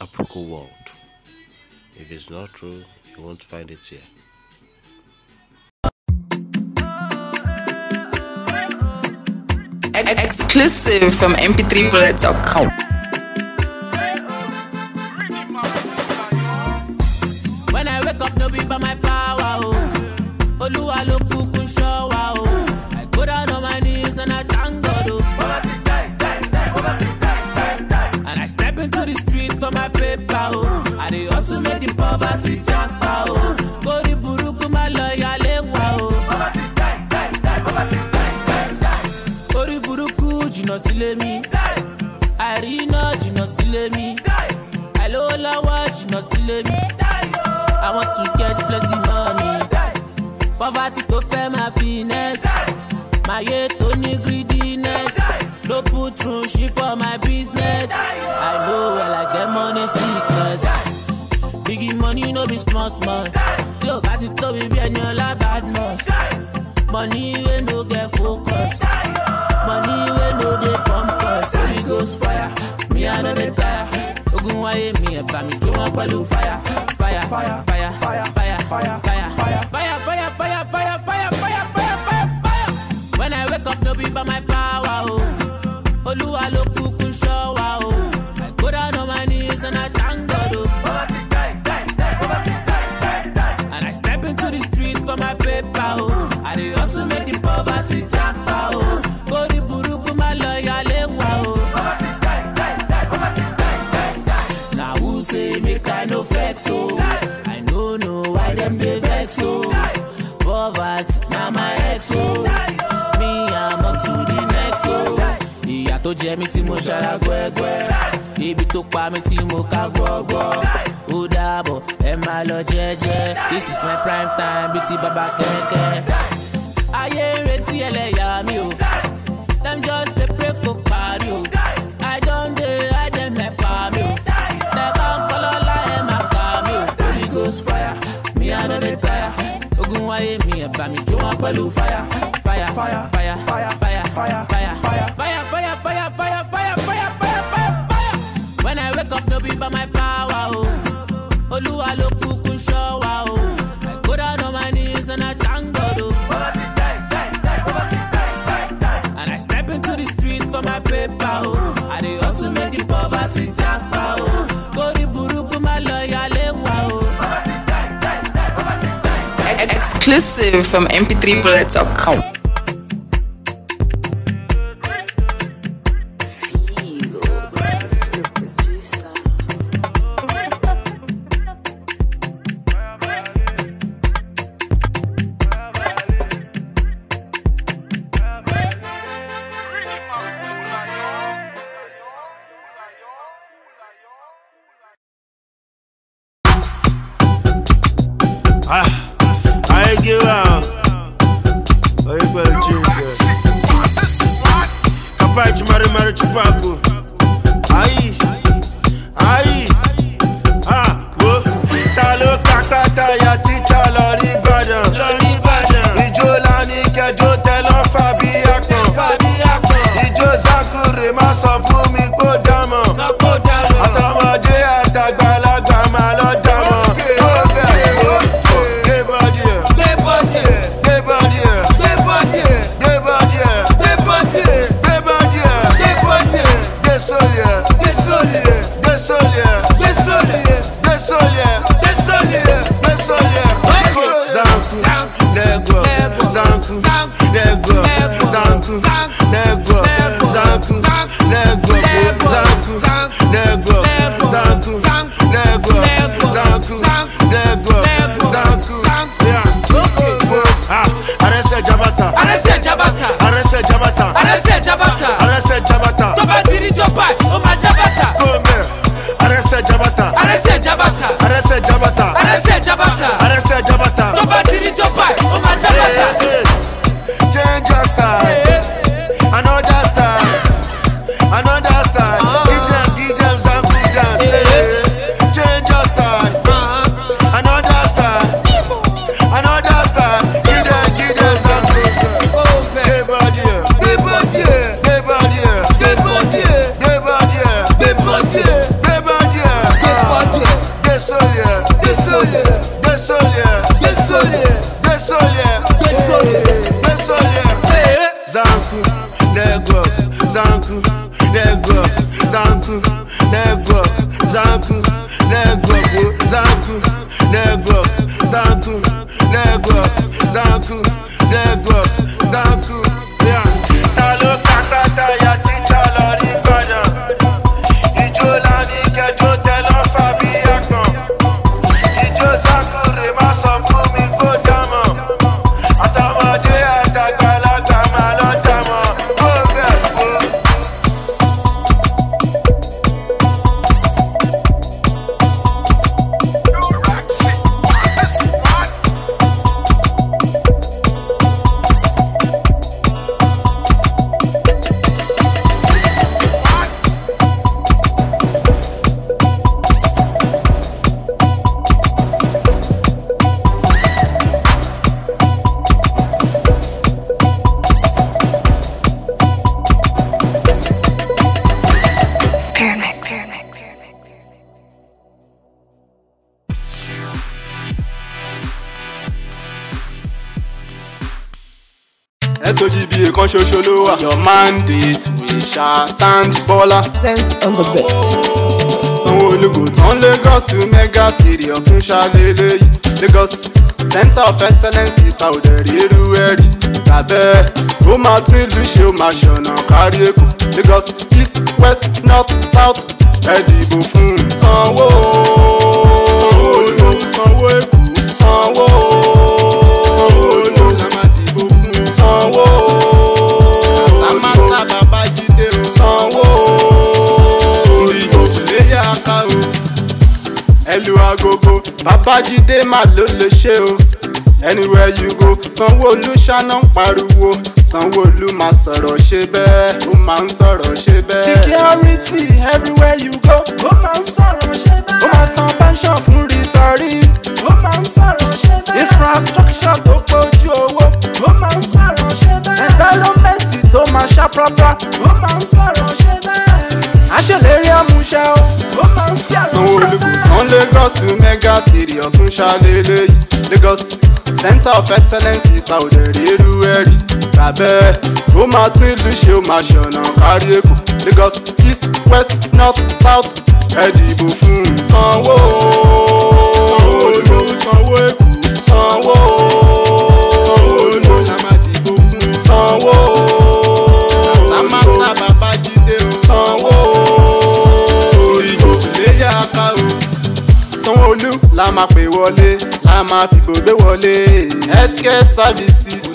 Aproko world. If it's not true, you won't find it here. Exclusive from mp3bullet.com. poverty japa, oh. Kórí burúkú má lọ yálé wa, oh. Kórí burúkú jìnnà sílé mi. Àìríná jìnnà sílé mi. Àìlówó lọ́wọ́ jìnnà sílé mi. I want to get plenty money. Poverty tó fẹ́ máa finesse. Máyé tó ní greediness. No put through shit for my business. I small small. Tí o bad must. Money wey no get focus. Money wey no pump us. Holy ghost fire, me I tire. Ogun wáyé mi ẹ̀ bá mi jó fire, fire, fire, fire, fire, fire, fire, mo ṣara gbẹ́gbẹ́ ibi tó pa mí tí mo ká gbọ́gbọ́ ó dàbọ̀ ẹ máa lọ jẹ́jẹ́. This is my prime time bíi ti bàbá kẹ́kẹ́. ayé ń retí ẹlẹ́yà mi o. Dem just dey pray for parí o. I don dey hide dem ẹ̀ pa mi o. Tẹ̀kọ́ ń kọ́ lọ́la ẹ̀ máa pa mi o. holy ghost fire mi i no dey tire. Ogun wáyé mi ẹ̀ bá mi jó wọn pẹ̀lú fire fire fire fire fire fire fire. Exclusive from mp3bullet.com. Ah, I give up. Oi, Belchica. Capaz de marimar o chupaco. Ai. Bora! Zanku, wà. your mandate we shall stand bọ́lá. Sense on the beat. sanwó-olu go turn lagos to mega city ọ̀tún ṣàlélẹ́ yìí lagos center of excellence ìta òde rí irú ẹ̀rí tàbẹ́ ó máa tún ìlú ṣe ó máa ṣọ̀nà kárí èkó lagos east west north south ẹ dìbò fún sanwó sanwó-olu sanwó èkó agogo babájídé mà ló lè ṣe o anywhere you go sanwó-olu ṣáná ń pariwo sanwó-olu máa sọ̀rọ̀ ṣe bẹ́ẹ̀ ó máa ń sọ̀rọ̀ ṣe bẹ́ẹ̀. security everywhere you go ó máa ń sọ̀rọ̀ ṣe bẹ́ẹ̀. ó máa san pension fún rìtọ́rí ó máa ń sọ̀rọ̀ ṣe bẹ́ẹ̀. infrastructure tó pójú owó ó máa ń sọ̀rọ̀ ṣe bẹ́ẹ̀. environment tó máa ṣá pàápàá ó máa ń sọ̀rọ̀ ṣe bẹ́ẹ̀. àṣèlérí àmúṣe o ó máa ń sọ̀rọ̀ ṣe bẹ́ẹ̀. sanwó-olu lagos to mega city ọ̀tún ṣàlélẹ́ yìí lagos center of excellence ìta òde rí irú ẹ̀rí tàbẹ́ ó máa tún ìlú ṣe ó máa ṣọ̀nà kárí èkó. Lagos east west north south ẹ dìbò fún sanwó sanwó-olu sanwó èkó sanwó sanwó-olu la máa pè wọlé la máa fìbò gbé wọlé healthcare services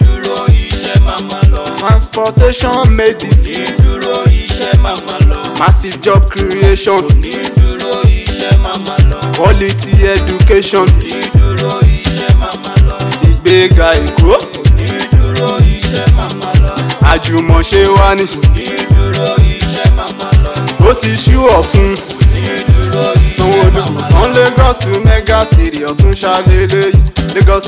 dúró iṣẹ́ màmá lọ. transportation medicine dúró iṣẹ́ màmá lọ. massive job creation ní dúró iṣẹ́ màmá lọ. quality education ní dúró iṣẹ́ màmá lọ. ìgbéga èkó ní dúró iṣẹ́ màmá lọ. àjùmọ̀ṣe wa ni ní dúró iṣẹ́ màmá lọ. ó ti ṣú ọ̀fun ní dúró lọ. tán lagos to mega city ọ̀tún ṣàlélẹ́ yìí lagos.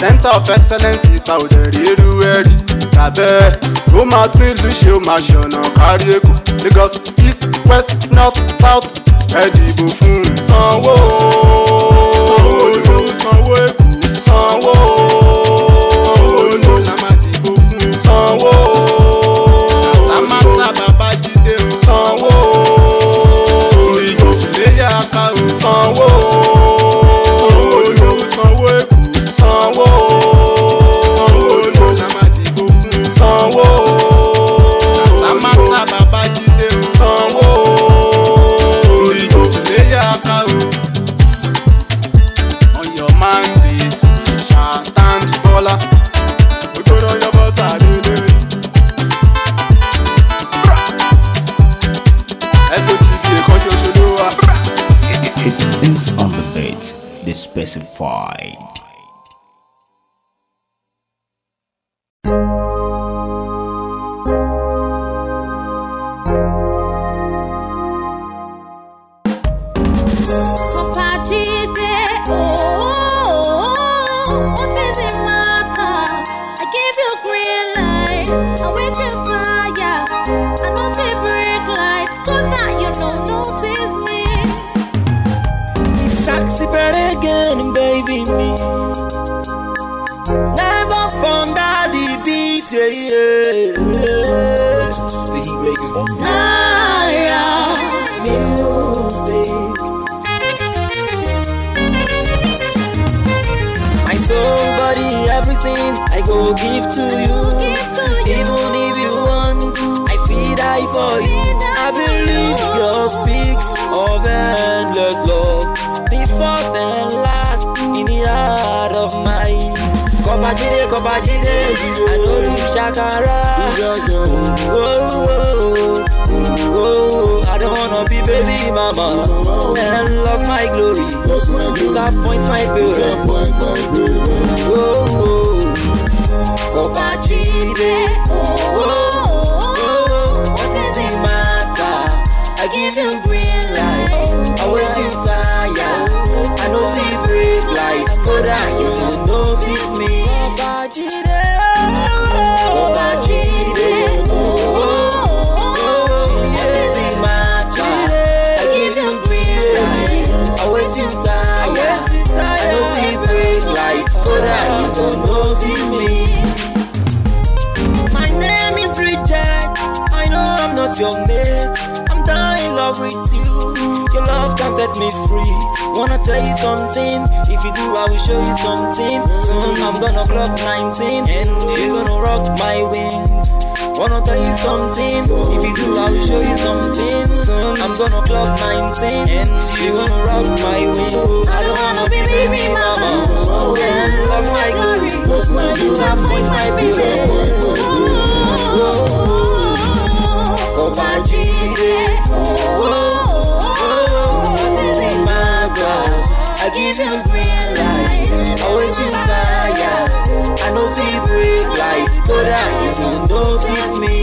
Center of excellence ìta òde rí irú ẹ̀rí tàbẹ́ ó máa tún ìlú ṣe ó máa ṣọ̀nà kárí èkó. Lagos east west north south ẹ dìbò fún sanwó sanwó-olu sanwó the All rock music. My soul, body, everything I go give to you. Even if you want, I feel die for you. I believe your speaks of endless love, the first and last in the heart. Kopajide, kopajide, I know shakara. Oh oh oh, oh, oh, oh, I don't wanna be baby mama and lost my glory. Disappoint my parents. Oh, oh, kopajide, oh, oh, what is the matter? I give you green light, I wait you tired. Know see break light, Koda, you don't notice me. I give you don't notice me. My name is Bridget. I know I'm not your mate. I'm dying in love with you. Set me free. Wanna tell you something? If you do, I will show you something. Soon I'm gonna clock 19 and you're gonna rock my wings. Wanna tell you something? If you do, I will show you something. Soon I'm gonna clock 19 and you're gonna rock my wings. I don't wanna be baby mama. And lost my glory. Disappoint my baby. Kopajide, oh, oh, I give you green light, always you tired. I know see break lights, Koda, you don't notice me.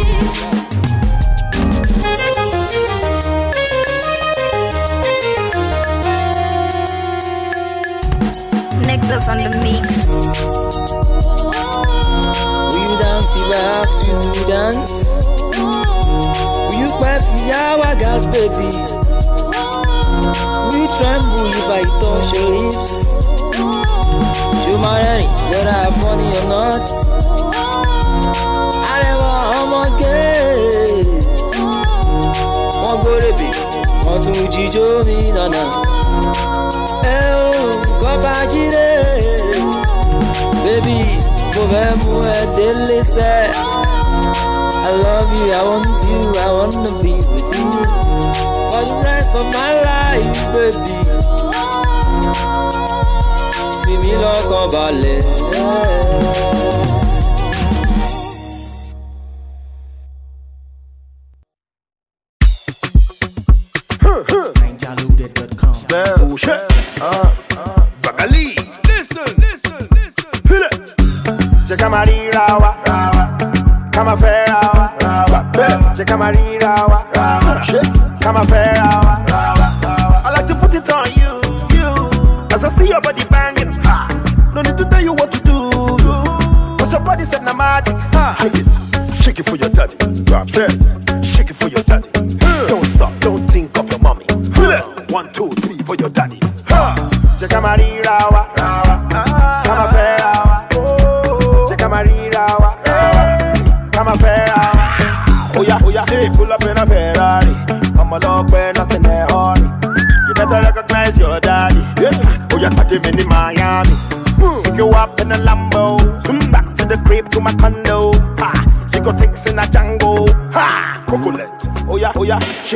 Nexus on the mix. Will you dance if I ask you dance? Will you cry for your girls, baby? Will you tremble I touch your lips? Show my honey, whether I have money or not. I never, I'm okay. Wọ́n gbóre bè, wọ́n tún jíjó mi nànà. Ẹ ò kọ́ba jíde. Baby, mo fẹ́ mú ẹ délé sẹ́. I love you, I want you, I wanna be with you the rest of my life, baby. Fi mí lọ́kàn balẹ̀. Spell.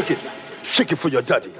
Shake it, shake it for your daddy.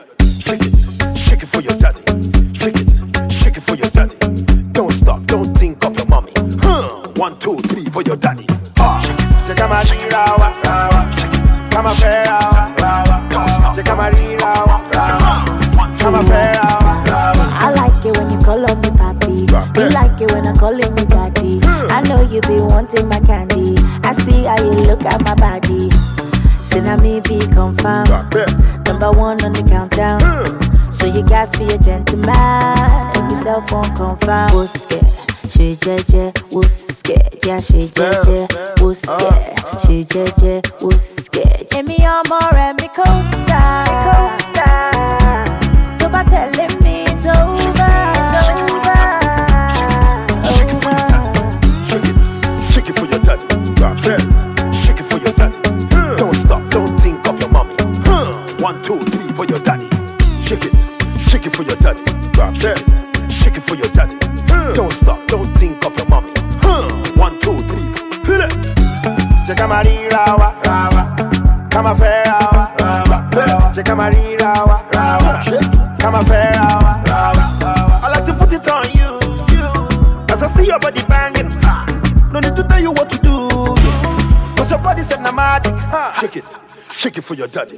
Daddy.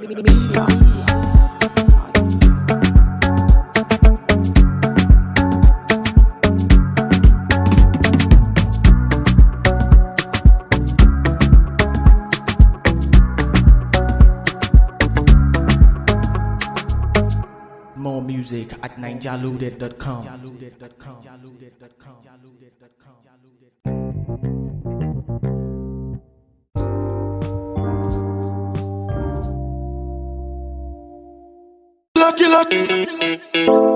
More music at ninjaloaded.com. Lucky, lucky.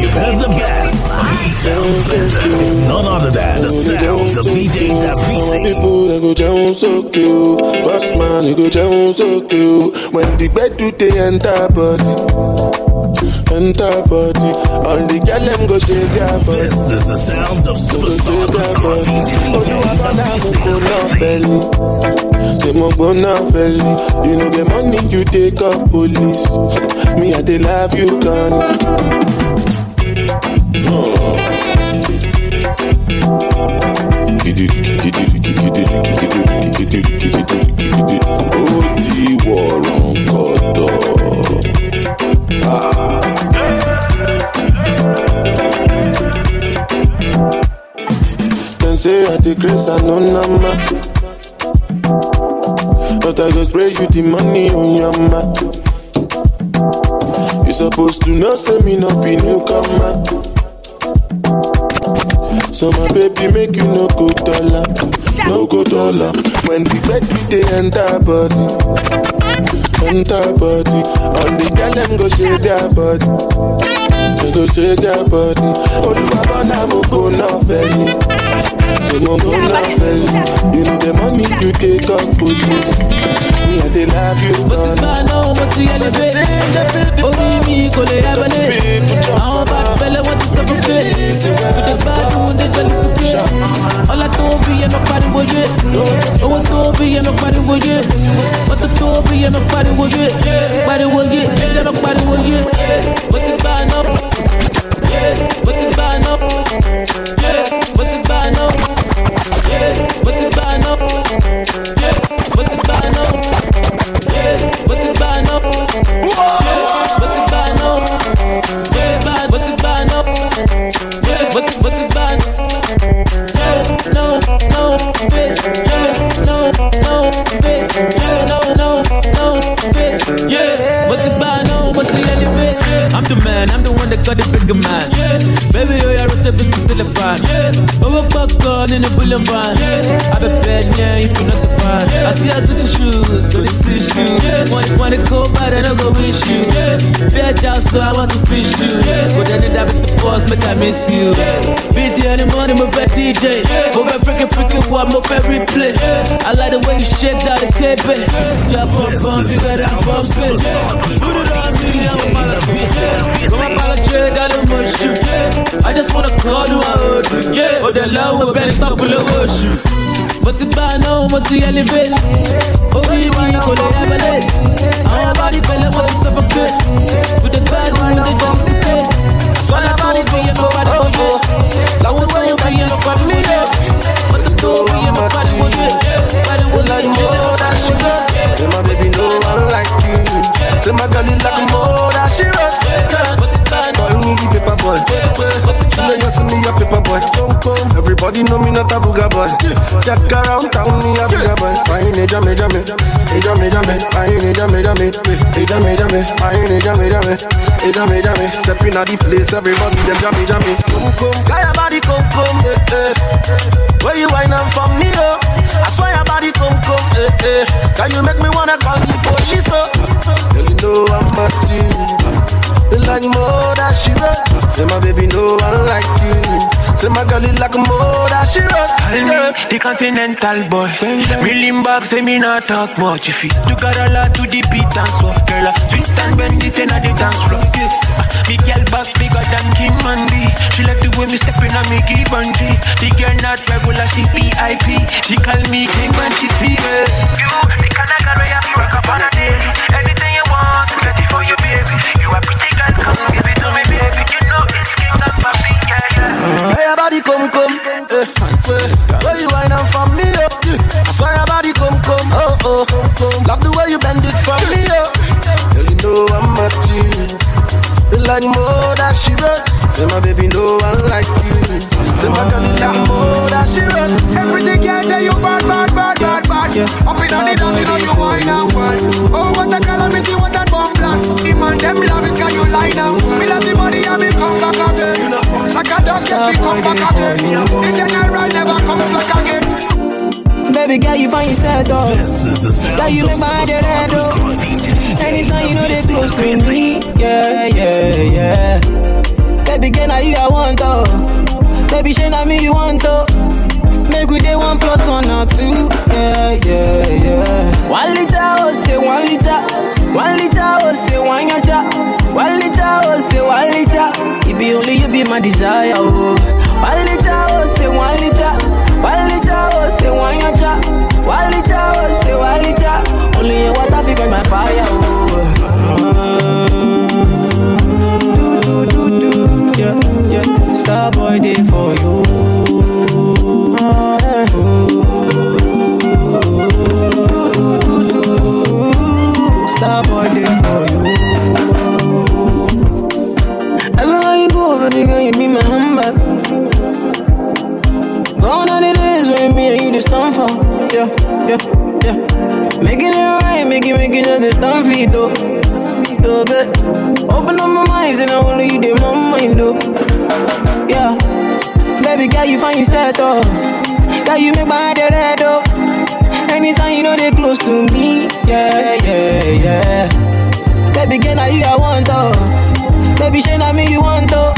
You've heard the best. He sounds better. It's none other than the sounds of DJ Àwọn Davisi. people they go jẹun sókè o, boss man they go jẹun sókè o. When the gbedu dey enter body, enter body, all the girl dem go shake their body. This is the sounds of superstar Olúwa bọ́lá àkókò náà fẹ́lẹ̀, ṣé mo gbóná fẹ́lẹ̀? You know the money you take up police, me I dey love you gan. Ó di wọ̀rọ̀ kọ̀dọ̀. Dem say I dey grace and no nama. But I go spray you the money on your ma. You supposed to know say me no be newcomer. So my baby make you no go dollar, no go dollar. When the bed we dey enter body, enter body. All the girl them go shake their body, they go shake their body. Olúwa bọ́lá mo kò náà fẹ́ ni, ṣé mo kò náà fẹ́ ni? You know the money you take up oh, police, me, I they love you, but. Oh, me, go lay it. Fella, what is up with they tell you to. All I don't be, and nobody you. Oh, be, and nobody you. What the not be, and nobody you. Nobody you, nobody you. Yeah, what's it by? Yeah, what's it by? Yeah. Yeah. I'm the man, I'm the one that got the bigger man. Yeah. Baby, oh, you're a bit to oh, the fan. Yeah. Overbuck gun in a bullet van. Yeah. I be bad, yeah, you're not the fan. Yeah. I see I put your shoes, got the see shoes. Money, money, want go, but I don't go with you. Yeah. Bad out, so I want to fish you. Yeah. But then I be the boss, make I miss you. Yeah. Busy in the morning, move at DJ. Yeah. Over freaking freaking one, move every play. Yeah. I like the way you shake down the cape. Yeah. Drop on, bump, you got that bump, bitch. Put it on me, I'm a motherfucker did. Don't apologize, I don't much you did. I just wanna call you out, yeah. Oh, the love will be top below you. But it's bad now, but you elevate. Oh, you want to go to heaven. I'm about to tell you what is up a bit. With the bad one, with the bad one. Swallow about to be a nobody, oh, yeah. Now, what will you be a nobody? Jammy fine, hey jammy jammy, hey jammy jammy. Step in the place, everybody them jammy jammy. Come come, guy your body come come, eh eh. Where you wine and for me oh? I swear your body come come, eh eh. Can you make me wanna call the police oh? Girl you know I'm a at you. Like more she wrote. Say my baby, no one like you. Say my girl is like a more that she wrote. Call me the continental boy. Million bucks, say me not talk much. If you you got a lot to the beat and so, girl, I twist and bend it in the dance floor. Yeah. Ah, Big girl back bigger than Kim Mandy. She like the way me stepping on me give and G. The girl not regular, she VIP. She call me king when she see me. You, the kind of girl where you be rock up on a daily. Anything you want, get it for you, baby. You a pretty girl, come give it to me, baby. You know it's king and papi, yeah, yeah. Hey, your body come come, eh. Where you wind up for me, oh. I swear your body come come, oh oh. Love the way you bend it for me, oh. Girl, you know I'm at you. You like more that she wrote. Say my baby, no one like you. Say my girl, you like more that she wrote. Everything can tell you bad, bad, bad, bad, bad. Up in the dance, you know you wine and world. Oh, what a calamity, what a bomb blast. The man them love it, can you lie down? Me love the money and me come back again. Like a dust, yes, me come back again. This general never comes back again. Baby girl, you find yourself though. This is the sound Girl, you make my head red though. Anytime you know they close to me, yeah, yeah, yeah. Baby girl, now you I want to. Baby, shey na me you want to. Make we day one plus one or two, yeah, yeah, yeah. One liter, oh say one liter. One liter, be be my desire, oh. One liter, oh say one liter. One liter, oh say one yacha. One liter, oh say one liter. Only your water fi burn my fire, oh. Do, do, do, do, yeah, yeah. Star boy day for you. Uh, eh. Star boy Yeah, yeah. Making it right, making, making just the stand for it, though. Good. Open up my mind, and I only you did my mind, though. Yeah. Baby girl, you find yourself, though. Girl, you make my head red, though. Anytime you know they close to me, yeah, yeah, yeah. Baby girl, now you I want, though. Baby, shey na me you want, though.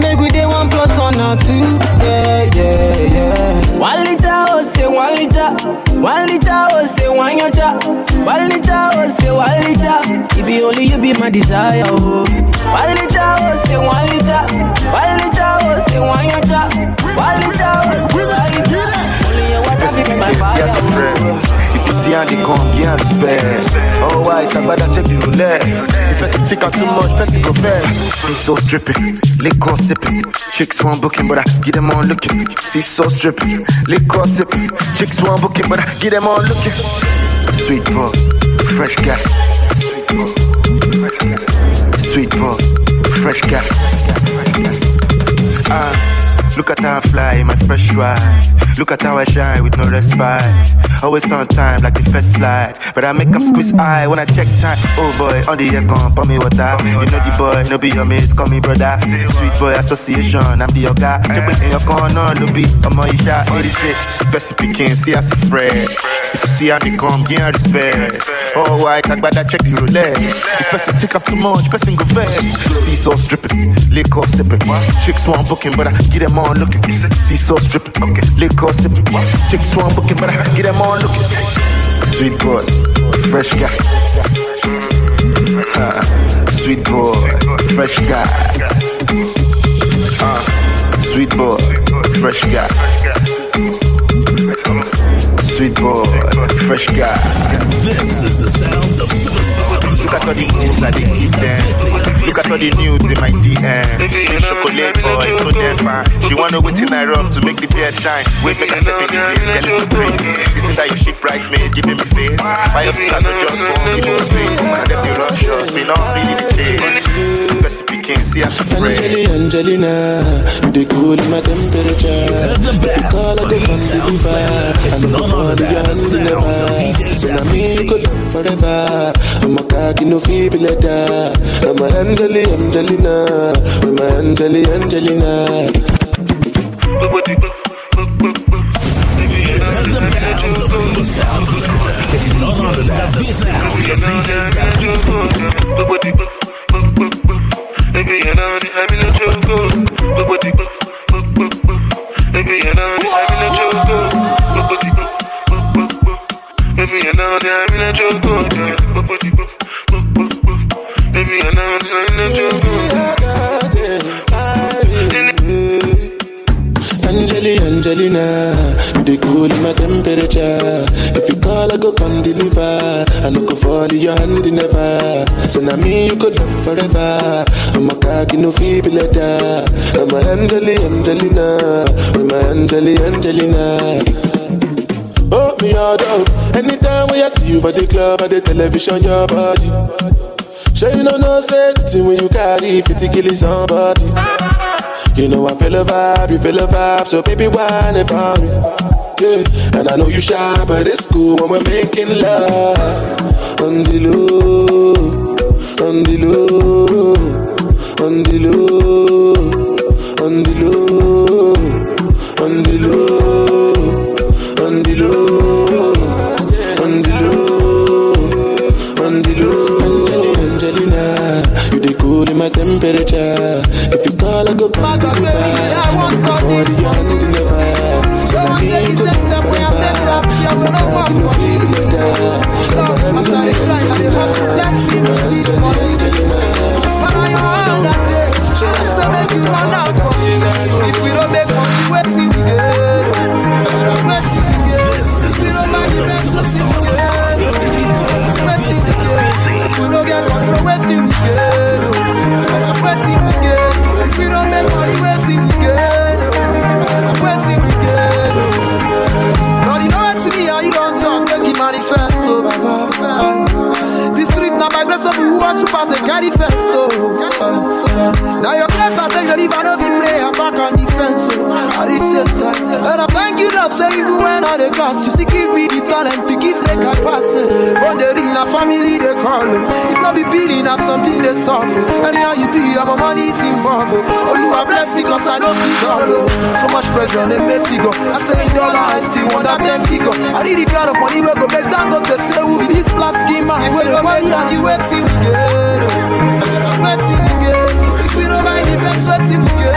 Make we day one plus one or two. Yeah, yeah, yeah. One liter, oh, say one liter. One liter, oh, say one yacha. One liter, oh, say one liter. It be only you be my desire, oh. One liter, oh, say one liter. One liter, oh, say one yacha. One liter, oh, say one. Fire, oh. If you see how they come, give her respect. Oh, white, I better check the Rolex. If person think I'm too much, person go fast. See so stripping, liquor sipping. Chicks want booking, but I get them on looking. See so stripping, liquor sipping. Chicks want booking, but I get them on looking. Sweet boy, fresh guy. Sweet boy, fresh guy. Ah, look at I fly my fresh ride. Look at how I shine with no respite. Always on time like the first flight. But I make them squeeze eye when I check time. Oh boy, on the air con, pour me water. You know the boy, no be your mate, call me brother. Sweet boy association, I'm the yoga. Check in your corner, no be a my shot. It is it, best picking, see us a friend. If you see how they come, give respect. Oh I better check the Rolex. If person think I'm too much, person go fast. See so stripping, liquor sipping. Chicks want booking, but I get them on looking. See so stripping, liquor Chicks want booking, but I get them on looking. Sweet boy, fresh guy. Uh, sweet boy, fresh guy. Uh, sweet boy, fresh guy. Sweet boy, fresh guy. This is the sounds of Look at all the moves I they give them. Look at all the nudes in my DM. She chocolate boy, so damn fine. She wanna wait in I rub to make the beard shine. Wait, make I step in the place, girl, let's go crazy. Listen that you shift bridesmaid, giving me face. My sister no just want me space. And them the rush us, me not really the case. Speaking, see afraid. Angelina, you dey cool my temperature. You call, I go come deliver. I know the young never. So now me you go love forever. I'm a dark, you know, feel like that. I'm a Angeli, Angelina. I'm a Angeli, Angelina. Baby, you know, I'm in a joke. Baby, you know, I'm in a joke. Baby, you know that I'm in a joke. Angeli, Angelina, you dey cool in my temperature. If you call, I go come deliver. I no go fall in your hand never. So now me you could love forever. I'm a cocky no feeble letter. I'm a Angeli, Angelina, with my Angeli, Angelina. Me. Anytime when I see you for the club or the television, your body. Sure you know no thing when you carry 50 kill somebody. You know I feel a vibe, you feel a vibe, so baby whine about me. Yeah, and I know you shy, but it's cool when we're making love. On the low, on the low, on the low, on the low, on the low, temperature. If you call, I go back to the vibe. I want to for your hand never. So I need to go forever. I'm a cocky no feel I you still give me the talent to give make I pass. Eh. From the ring, na family they call, oh. If not be billing, na something they solve, oh. Anyhow you be, my money is involved, eh. oh. Oh, you are blessed because I don't feel eh. all. So much pressure, they make figure. I say dollar, I still want that them figure. I need the kind of money we go back down, go to say who be this black man. You wait for money and you wait till we get it. Wait till we get. If we don't buy the best, wait till we get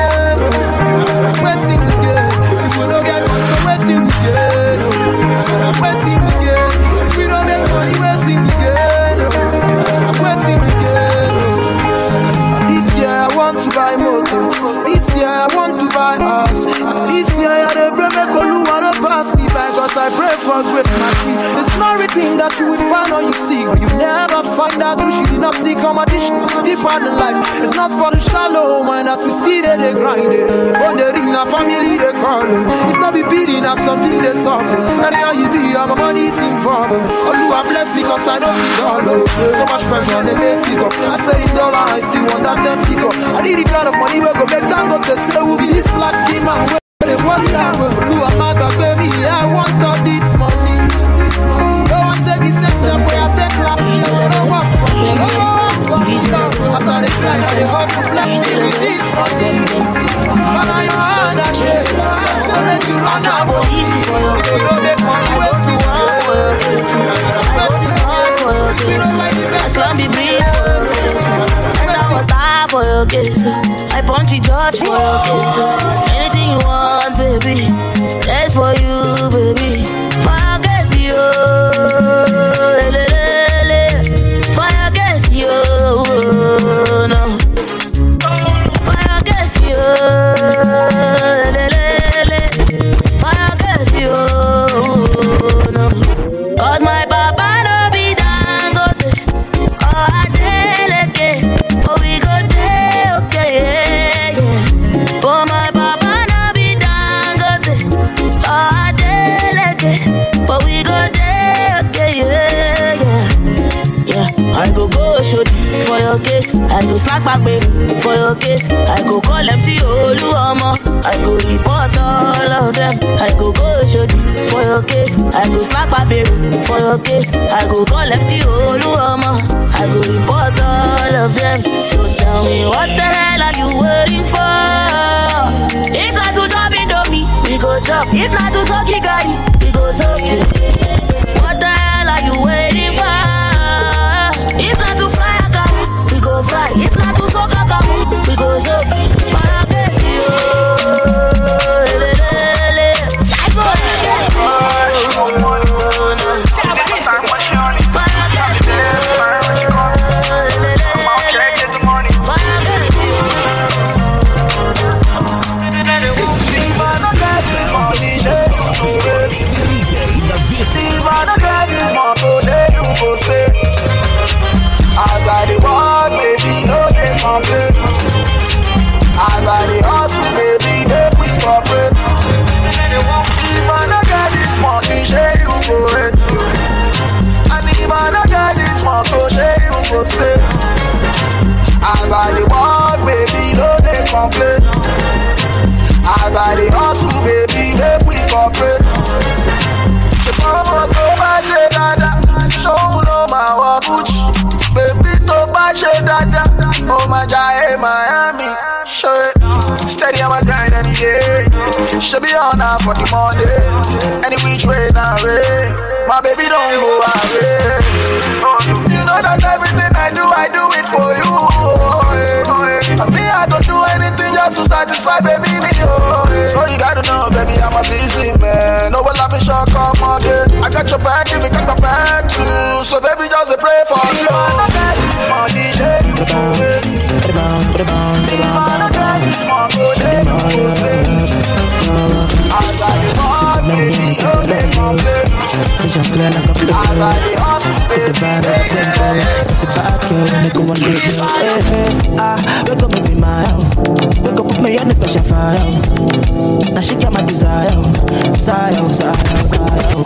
pass me by, cause I pray for grace my key. It's not written that you will find all you seek, but you never find out who she did not seek. Come on, this deeper than life. It's not for the shallow mind that we still dey they grind it. For the ring, na family they call it. Not be beating, na something they solve. Anyhow you be, all my money is involved. Oh, Oluwa bless me cause I don't feel all low. So much pressure, they make figure. I say in dollar, I still want that them figure. I need the kind of money we go back down, go to say who be this skin man. Where they worry I'm Oluwa my God, baby, I want all this money. Take the same step where I take last year. They don't work for me. They don't work for me. As I dey grind, I dey hustle, bless me with this money. But I your hand, I share. So let you run for me. If you don't make money, wait till you till you get. If you don't buy the best, wait till you get. die for your kiss. I punch the judge for your kiss. Ọ̀nà for the Monday? Any which way na way? My baby don go away. You know that everything I do, I do it for you. And me, I don't do anything just to satisfy baby me. Oh. So you gotta know, baby, I'm a busy man. No one laughing short, come again. I got your back, if you got my back too. So baby, just pray for you. This money, shake you. If I don't get this Vision clear like a blue As I dey hustle, Put the vibe at the tempo It's here when they go and live you Hey, hey, ah, wake up baby my own Wake up put me on a special fire Now she got my desire Desire, desire, desire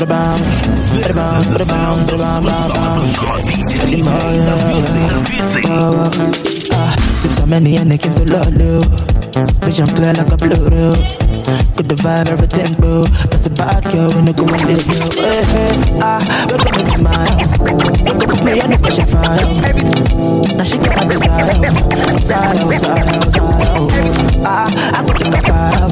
a bounce, a bounce, a bounce, a bounce, bounce, bounce the. Oh, oh. Ah, sip so many and they can't do love, Vision clear like a blue Good the vibe, every tempo That's a bad girl when they go and live you Hey, hey, ah, wake up baby my Wake up put me on a special fire Now she got my desire. Desire, desire, desire. Ah, I go take a fire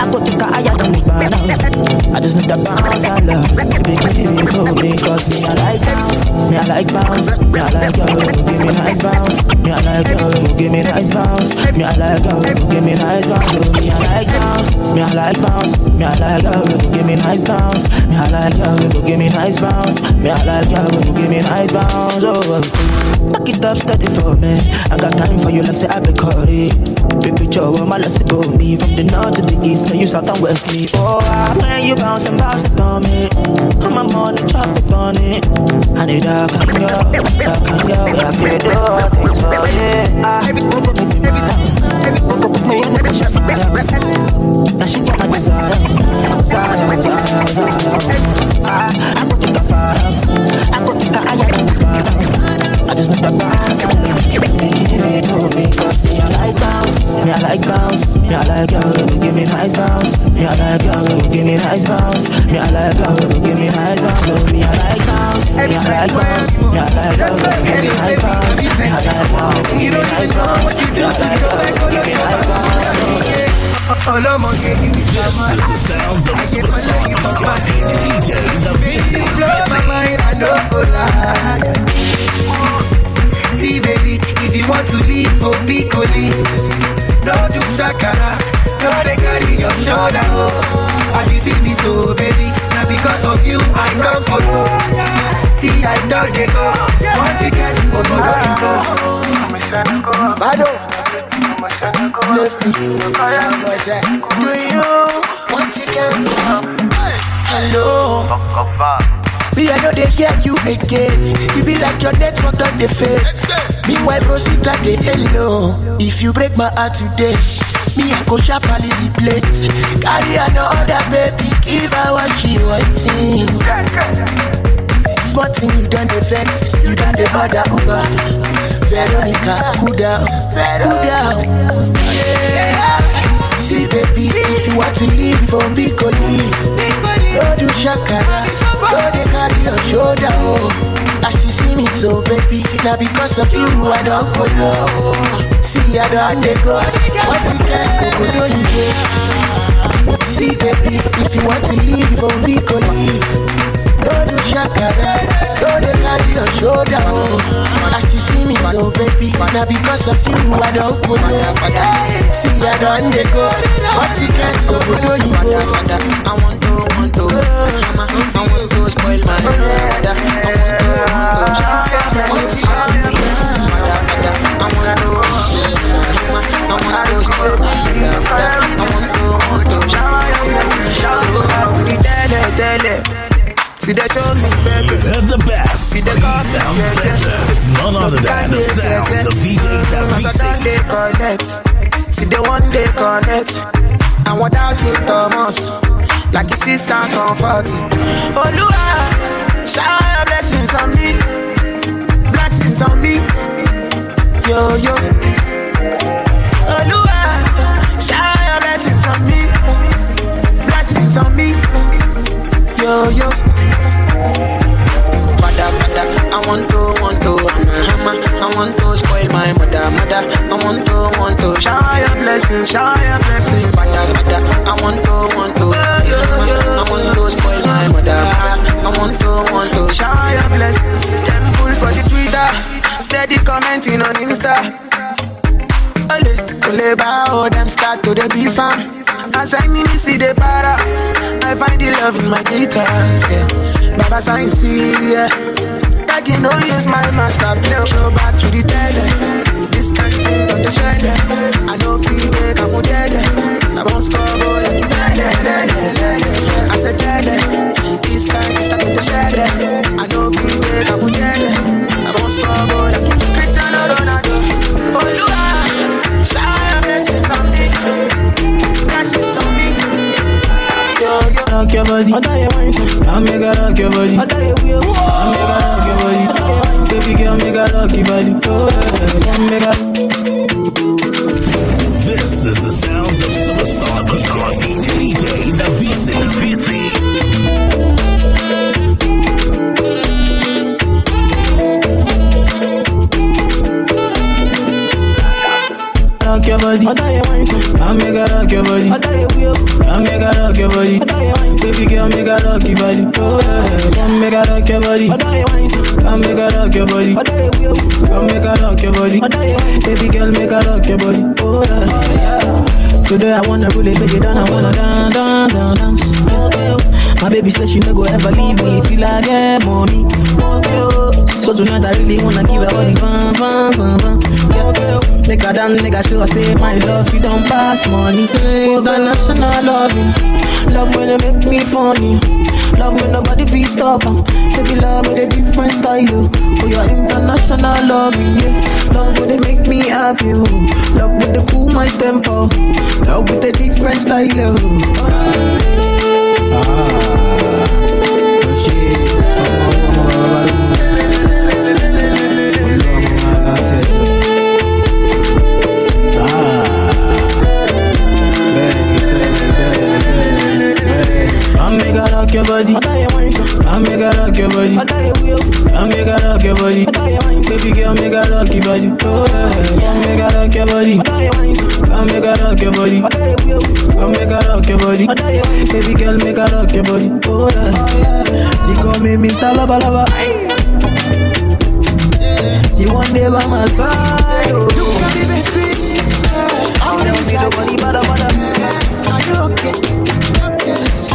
I go take a higher than the banana I just need a bounce, I love Baby, give it to me Cause me, I like bounce Me, I like bounce Me, I like yo, give me nice bounce Me, I like yo, give me nice bounce Me, I like yo, give me nice bounce Oh, Me, I like bounce Me, I like bounce Me, I like yo, give me nice bounce Me, I like yo, give me nice bounce Me, I like yo, give me nice bounce Oh, oh. back it up steady for me I got time for you, let's say I be Cody Baby Joe, I'm a let's go me From the north to the east, can you south and west me Oh, ah, when you bounce and bounce it on me I'm a money, chop it on it I need a can go, a Ah, on the special fire Now she my desire Desire, desire, Ah, I take a fire I a higher than I just need a bounce, I love you Give me to me, cause me I like bounce Me I like bounce Me I like you, give me nice bounce Me I like you, give me nice bounce Me I like you, give me nice bounce me I like bounce Me I like bounce Me I like you, give me nice bounce Me I like you, give me nice bounce Me I like you, give me nice bounce This is the sounds of superstar DJ, the Baby, blow my mind, I no go lie. See, baby, if you want to leave for Piccoli, no do shakara, no they carry your shoulder. Oh. As you see me so, baby, now because of you, I don't go. See, I don't they go. Want to get Obodo Inko. Bado. Left me. Do you want to get Hello. Me, I know they hear you again. You be like your network on the fade. Meanwhile, Rosita, they hello. If you break my heart today, me, I go sharply the place. Carry another baby, give her what she wanting. Smart thing, you done the vex, you done the other Uber. Veronica, cool down, cool down. Yeah. See, baby, if you want to leave from big leave. Don't do shakara, don't they carry your shoulder, oh. Me so, baby, now because of you, I don't go low. See, I don't they go, what you can say, go do you go. See, baby, if you want to leave oh, from big leave. Don't do shakara, don't they carry your shoulder, oh. As you see me so, baby, now because of you, I don't go low. See, I don't they go, what you can say, go do you go. I want to, want to, I want to spoil my. I want to, I want to. See they me. You've the best. They Sounds better. None other than the DJ they connect. See they one day connect. I want out in Thomas. Like a sister comforting. Olúwa, shower your blessings on me. blessings on me. Yo, yo. Oluwa, shower your blessings on me. Blessings on me. Yo, yo. Mother, mother, I want to, want to, I'm a hammer. I want to spoil my mother, mother. I want to, want to, shower your blessings, shower your blessings. Mother, mother, I want to, want to. I want to spoil my mother, mother. I want to, want to, shower your blessings. Temple for the Twitter, steady commenting on Insta. Ole, ole, bow, them start to the beef. As I mean, see the para. I find the love in my guitars, yeah. Baba sign see, yeah. You know, use my master play. Show back to the tele. This of thing on the shelf. I know feel it, I'm dead. I won't score, boy, oh, like you. I said tele. This of stuff on the shelf. I know feel it, I'm dead. I won't score, boy, oh, like you Cristiano Ronaldo. Oh, Lord, rock your body. I tell you one make her rock your body. I tell you we make her rock your body. I tell you one thing. Baby girl, make her rock your body. Oh, yeah, yeah, make her. This is the sounds of superstar DJ, DJ the VC. Rock your body. I tell you one thing. Make her rock your body. I tell you we I make her rock your body. I tell you. Baby girl, make her rock your body. Oh yeah, yeah, make her rock your body. I tell you one thing. Make her rock your body. I tell you we I make her rock your body. I tell you. Baby girl, make her rock your body. Oh yeah. Today I wanna really take it down. I wanna dance, dance, dance, dance. My baby says she never go ever leave me till I get money. So tonight I really wanna give her all the fun, fun, fun, fun. Yeah, oh. Make her dance, make her show her say my love, you don't pass money. International loving, love when they make me funny. Love when nobody feel stop. Baby love with a different style, oh. Your international loving, yeah. Love when they make me happy, oh. Love when they cool my tempo. Love with a different style, oh. I rock your body. I make her rock your body. I make her rock your body. Baby girl, make her rock your body. Oh yeah, I make her rock your body. I make her rock your body. I make her rock your body. Baby girl, make her rock your body. Oh yeah, she call me Mr. Lover Lover. She one day by my side. Oh, look at me, baby. Tell me nobody bother bother. Are you okay?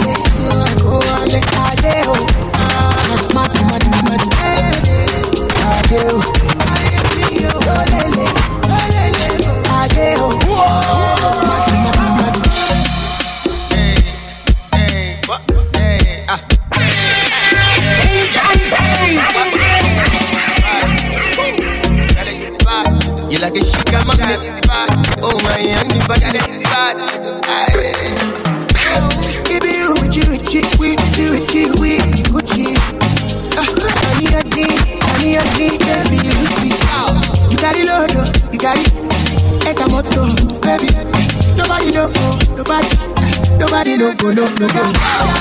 aye, oh, Dolele, go ale, aye, oh, ah, madu, madu, madu, aye, go, no, no, go.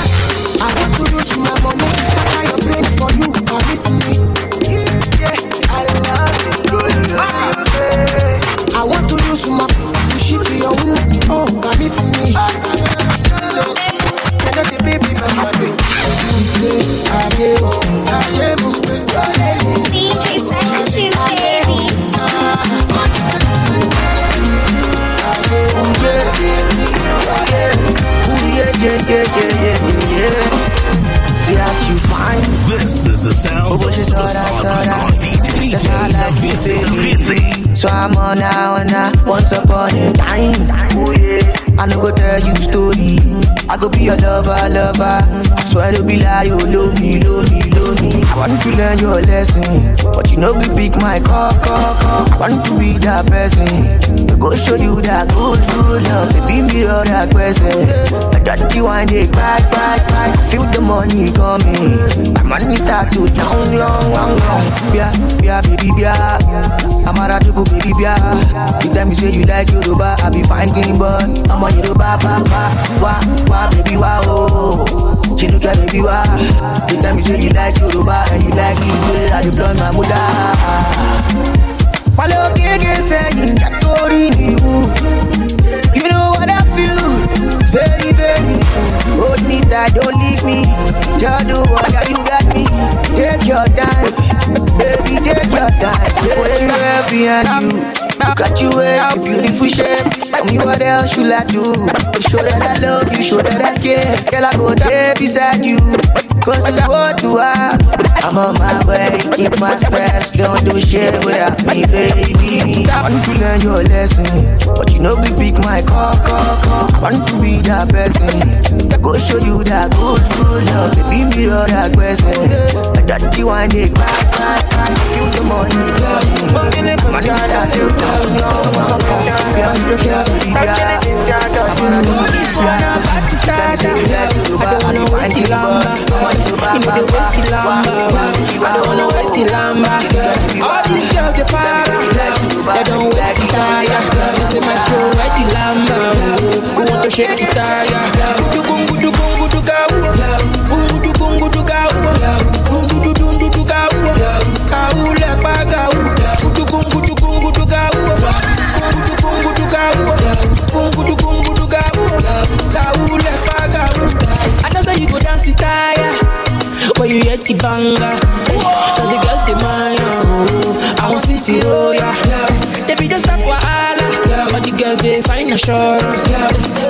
I go be your lover, lover. I swear to be like you, love me, love me, love me. I want to learn your lesson, but you know we pick my call, call, call. I want to be that person. To go show you that good, good love. Baby, all that person. I got you one day, back, back, back. Feel the money coming. My money tattoo long, long, long, long. Yeah, yeah, baby, yeah. I'm a radical baby, yeah. You tell me say you like Yoruba, I be fine, clean, but I'm a Yoruba, ba, ba, wa, wa, baby, wa, oh. Chinuka, baby, wa. You tell me say you like Yoruba, and you like it, yeah. I dey my muda. Follow Gege saying that story you. You know what I feel? It's very, very. Hold me tight, don't leave me. Just do what you got me. Take your time, baby, take your time. Put head behind you. Look at you, it's a beautiful shape. Tell me what else should I do? Show that I love you, show that I care. Girl, I go there beside you. Cause it's what you are. I'm on my way, keep my stress. Don't do shit without me, baby. I want to learn your lesson. But you know, we pick my call, call, call. I want to be that person. I go show you that good, love. Baby, me all that question. I got you one day, back, back, back. Feel the money, me. Money that you don't know. This starter. I don't wanna waste the lamba. You. I don't wanna waste the lamba. All these girls they para. They don't waste the tire. They say my soul right the lamba. We want to shake the tire. Gudu gungu gudu gungu gudu. Gungu you hear the banger, so the girls they mind oh. I want city oh yeah. Assurance.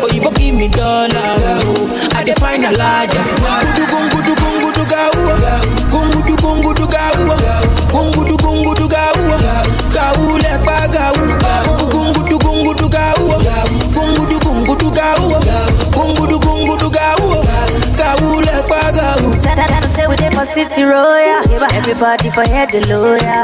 Oh you give me dollar, oh. I they find a larger. Gudu gungu gudu gungu gudu gawa, gungu gudu say we dey for city royal. Everybody for head the lawyer.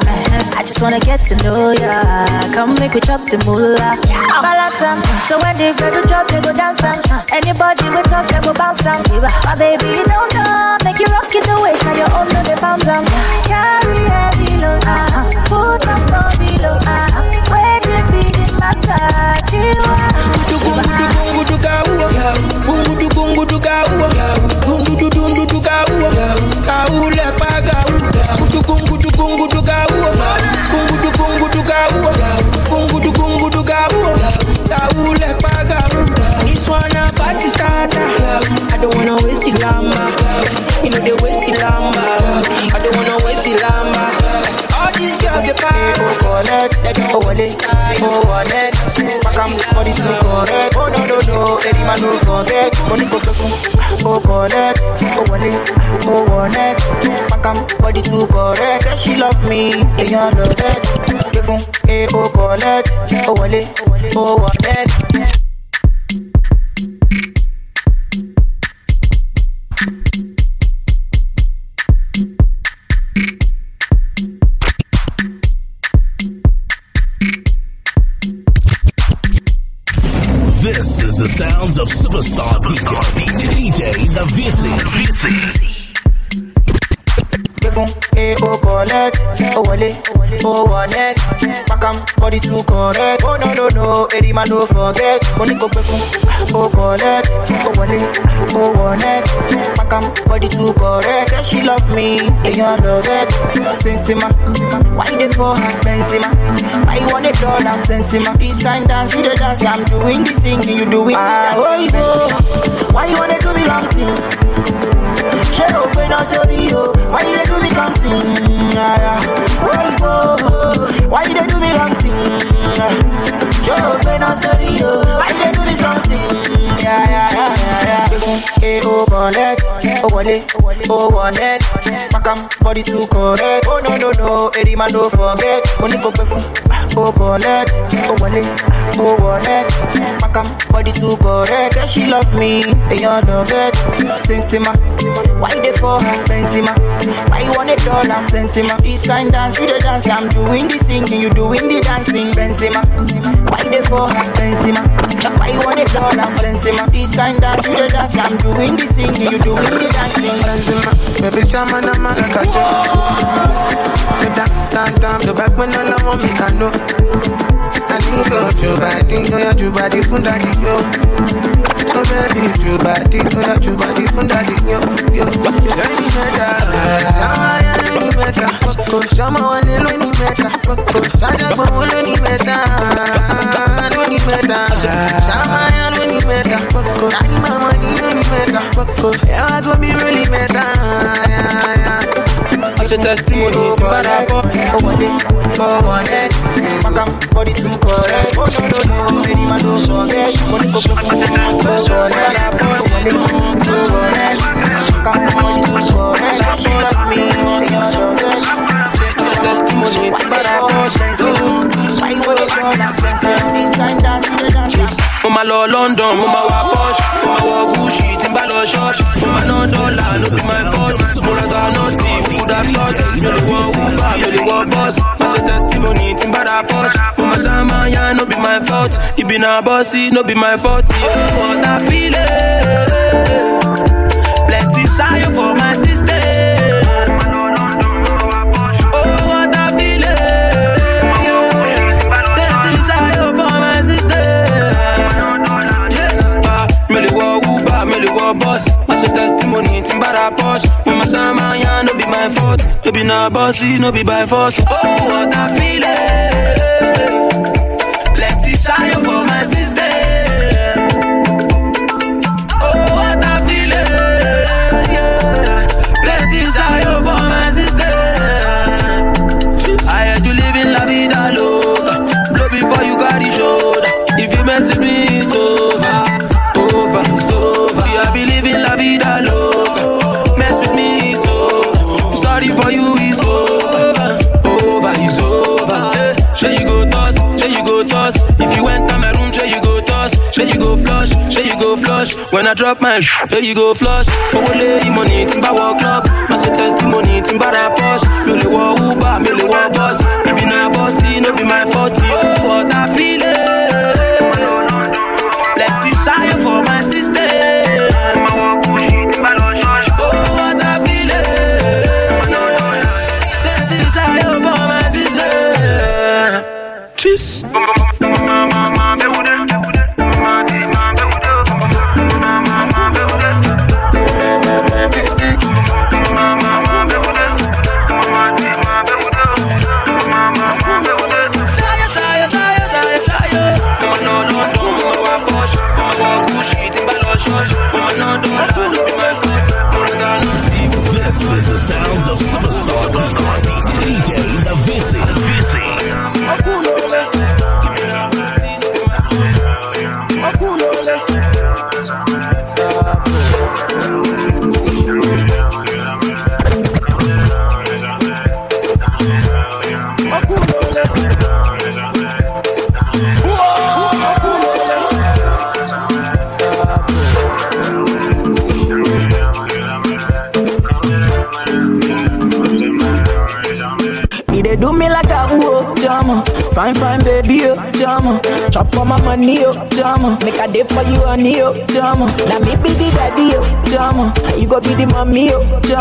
I just wanna get to know ya. Come make we chop the moolah. Balance them. So when they ready to drop, they go dance them. Anybody we talk, they go bounce them. My baby, you don't know. Make you rock it the waist, now you're under the found them. Carry heavy load. Uh-huh. Put some from below. Uh-huh. Wait till feeding my Gungu du gawa, gungu du gungu du gawa, gungu du dundu This one party starter. I don't wanna waste the lamba, you know they waste the. I don't wanna waste the lamba. All these girls. Oh, oh, oh, wallet. Pakam, body to correct. Oh, No, any man no forget. Money go to Oh, connect, oh, wale, oh, wallet. Pakam, body to correct. Say she love me, and you love it. Say fun, eh, oh, connect, oh, wale, oh, wallet. The sounds of superstar DJ, DJ The Visi. Fún eh o collect o wọlé o wọlé pakam body too correct. Oh no no no eri ma no forget. Mo ní kò pé fún o collect o wọlé o wọlé pakam body too correct. Say she love me èèyàn love it. Sensima why dey for her benzema? Why you wan dey dull am sensima? This kind dance you dey dance i'm doing the singing you doing the dancing. ah oyibo why you wan dey do me long thing. Wọlé oh one it. Makam body too correct. Oh no no no, Eddie man don't forget. Money go pay for, oh collect, oh wale, oh one it. Makam body too correct. Say she love me, they all love it. Sensima, why they for her Benzema? Why you want a dollar? Sensima, this kind dance you the dance. I'm doing the singing, you doing the dancing. Benzema, why they for her Benzema? Why you want a dollar? Sensima, this kind dance you the dance. I'm doing the singing, you doing the dancing. Benzema, baby chama na maraka jo. Down, down, down, the back when all I want me can know. I think go to body, go ya to body, fun daddy yo. Oh baby, to body, go ya to body, fun daddy yo, yo. Any meta, shama ya any meta, koko, shama wale lo ni meta, koko, shaja kwa lo ni meta, lo ni meta, shama ya lo ni meta, koko, daddy mama ni lo ni meta, koko, yeah I go be really meta, yeah yeah. I say testimony to Barabo. Oh, forget. Money go for you you the bus má ṣe testimony ra posh máa yá no be my fault. Ibi na bọ́sì no be my fault but I feel it. Plenty ṣayọ for my system. Oh, what I it. Ṣayọ for my system. Yes, mi ò lè wọ Uber, mi ò lè wọ bus. Má ṣe testimony tí n bá ra Porsche. Mo máa ṣá máa yá, no be my fault. No be na bossy, no be by force. Oh, what I feel it. Plenty ṣayọ for my Sure you go flush, sure you go flush. When I drop my sh, you go flush. For lay money, timba walk club. Match your testimony, timba rap posh. Me le wa Uber, me le wa boss. Baby na bossy, no be my fault.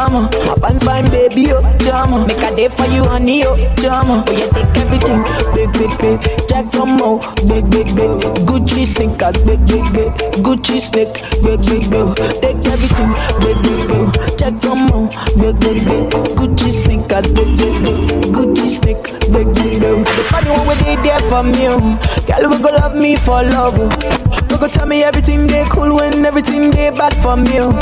Mommy, oh, jama. A fine, baby, oh, jama. Make a day for you, honey, oh, jama. Oh, you take everything, big, big, big. Jack Tomo, big, big, big. Gucci sneakers, big, big, big. Gucci sneak, big, big, big. Take everything, big, big, big. Jack Tomo, big, big, big. Gucci sneakers, big, big, big. Gucci sneak, big, big, big. The funny one we did there for me, oh. Girl, we go love me for love, oh. We go tell me everything they cool when everything they bad for me, oh.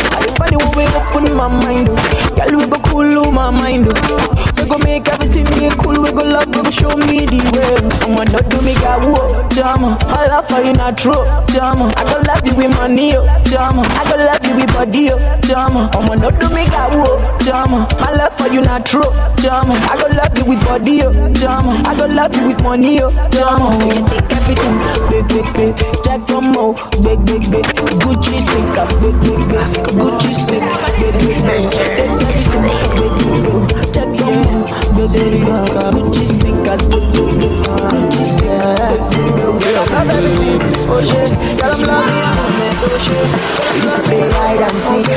One we open my mind, oh. Girl, we go cool oh, my mind, oh. We go make everything they cool, we go love go show me the way. Oh I'ma not do me got whoa, jama. I love for you not true, jama. I go love you with money, oh, jama. I go love you with body, oh, jama. I'ma not do me got whoa, jama. My love for you not true, jama. I go love you with body, oh, jama. I go love you with money, oh, jama. You take everything, big, big, big. Jack Tomo, big, big, big. Gucci sneakers, big, big, big. Gucci sneakers, big, big, big. Take everything, big, big, big. Tomo, big, big, big. Gucci sneakers. Gucci. Love everything, oh shit. Girl, I'm loving you, oh shit. Play hide and seek.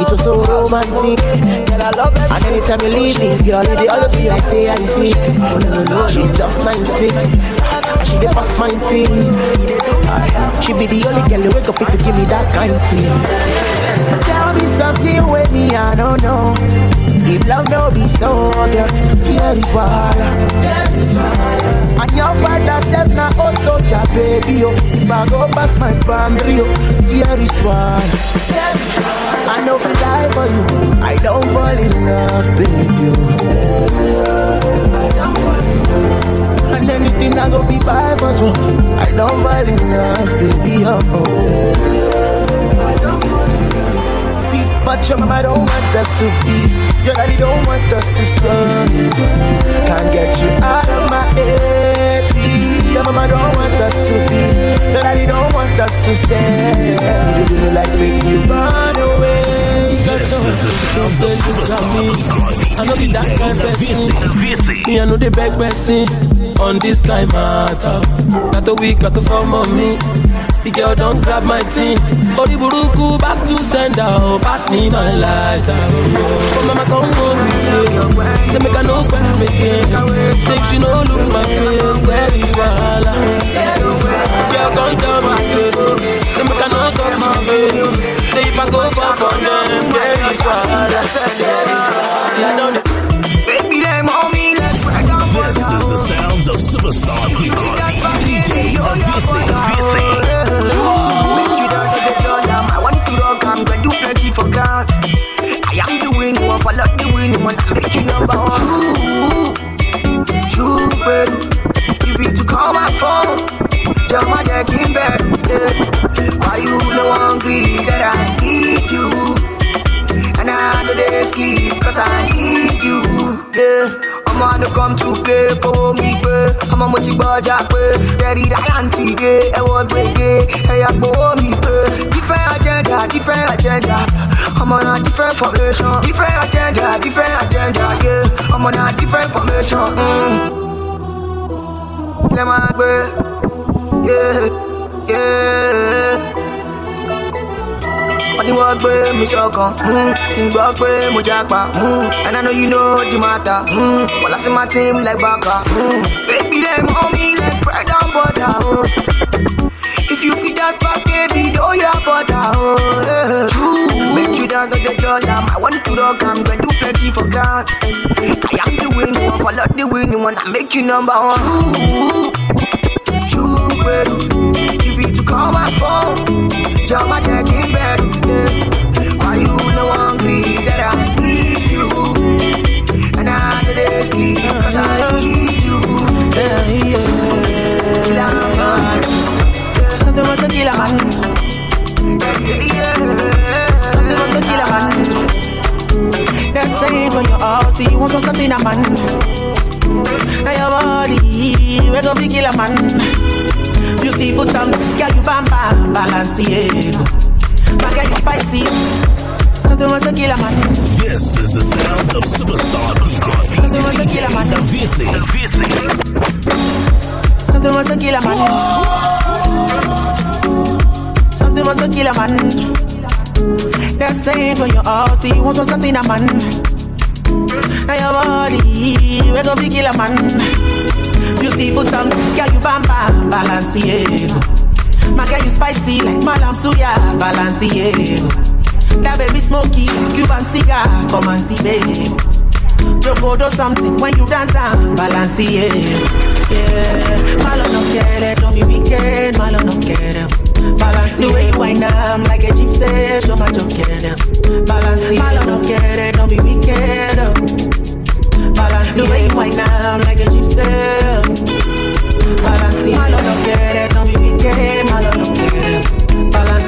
It was so romantic. And anytime you leave me, girl, it all feel like say I see. No, no, no, no, she's just 19. She dey pass 19. She be the only girl you wake up with to give me that kind of thing. Tell me something with me, I don't know. If love no be so, girl, here is why. And your father said na old oh, soldier, baby, oh. If I go past my boundary, oh, here is why. I know if I die for you, I don't fall in love, baby. oh. And anything I go be buy for you, I don't fall in love, baby. Oh, oh. Your mama don't want us to be. Your daddy don't want us to stay. Can't get you out of my head. See, your mama don't want us to be. Your daddy don't want us to stay. You do me like make you run away. This is the superstar. I know be that kind person. Me, I know the beg person on this kind matter. Got a week, got to form on me. The girl don't grab my team. Ori buruku back to sender. Oh, pass me my lighter. Oh, mama come home with say, say make I no back again. Say she no look my face, there is wahala. Girl come tell me say, say make I no talk my face. Say if I go far for them, there is wahala. Don't. Sounds of superstar DJ, DJ Avicii. Make you down to the I want to rock, I'm do plenty for God. I am the winner, follow the winner, one I make you number one. True, baby, if you to call my phone, jump my neck in bed. Why you no hungry that I need you? And I know they sleep, cause I need you. Yeah. I'm on the come to play for ọmọ mo ti gbọ́jà pé rẹ̀rí dáyàntì gé ẹ̀wọ̀n gbèdé ẹ̀yà gbowó mi pé. Different agenda different agenda. Ọmọ náà different formation. Different agenda different agenda yeah. ọmọ náà different formation. Mm. Lẹ́ máa gbé yeah, yeah. Wọ́n ní wọ́n gbé mi sọ́kàn mm, kí n gbọ́ pé mo jápa mm, and I know you know the matter wọ́n lọ sí my team like hold me like bread and butter oh. if you fit dance pass baby know your butter oh. True. make you dance to the dollar I want to rock am gonna do plenty for God I am the winning one follow the winning one I make you number one. True. True, baby. If you to call my phone, jump my jack in bed. Yeah. Why you want to sustain a man. Now your body, we gon' be killer man. Beautiful song, girl you bam bam, Balenciaga. My girl you spicy, something was a man. This is the sounds of superstar Something was a DJ, killer man. DJ Avicii. Something was a killer man. Something was a man. They're saying when you're out, see you want to sustain a man. Now your body, we gon' be killer man. Beautiful song, girl you bam bam, Balenciaga. My girl you spicy like Madame Suya, Balenciaga. That baby smoky, Cuban cigar, come and see baby. Joko do something when you dance down, Balenciaga. Yeah, malo no quiere, don't be wicked, malo no quiere. Balance the way you wind I'm like a gypsy, show my together. Balance it, don't care, don't be wicked. Balance the way you wind I'm like a gypsy. Balance it, don't care, don't be wicked. Balance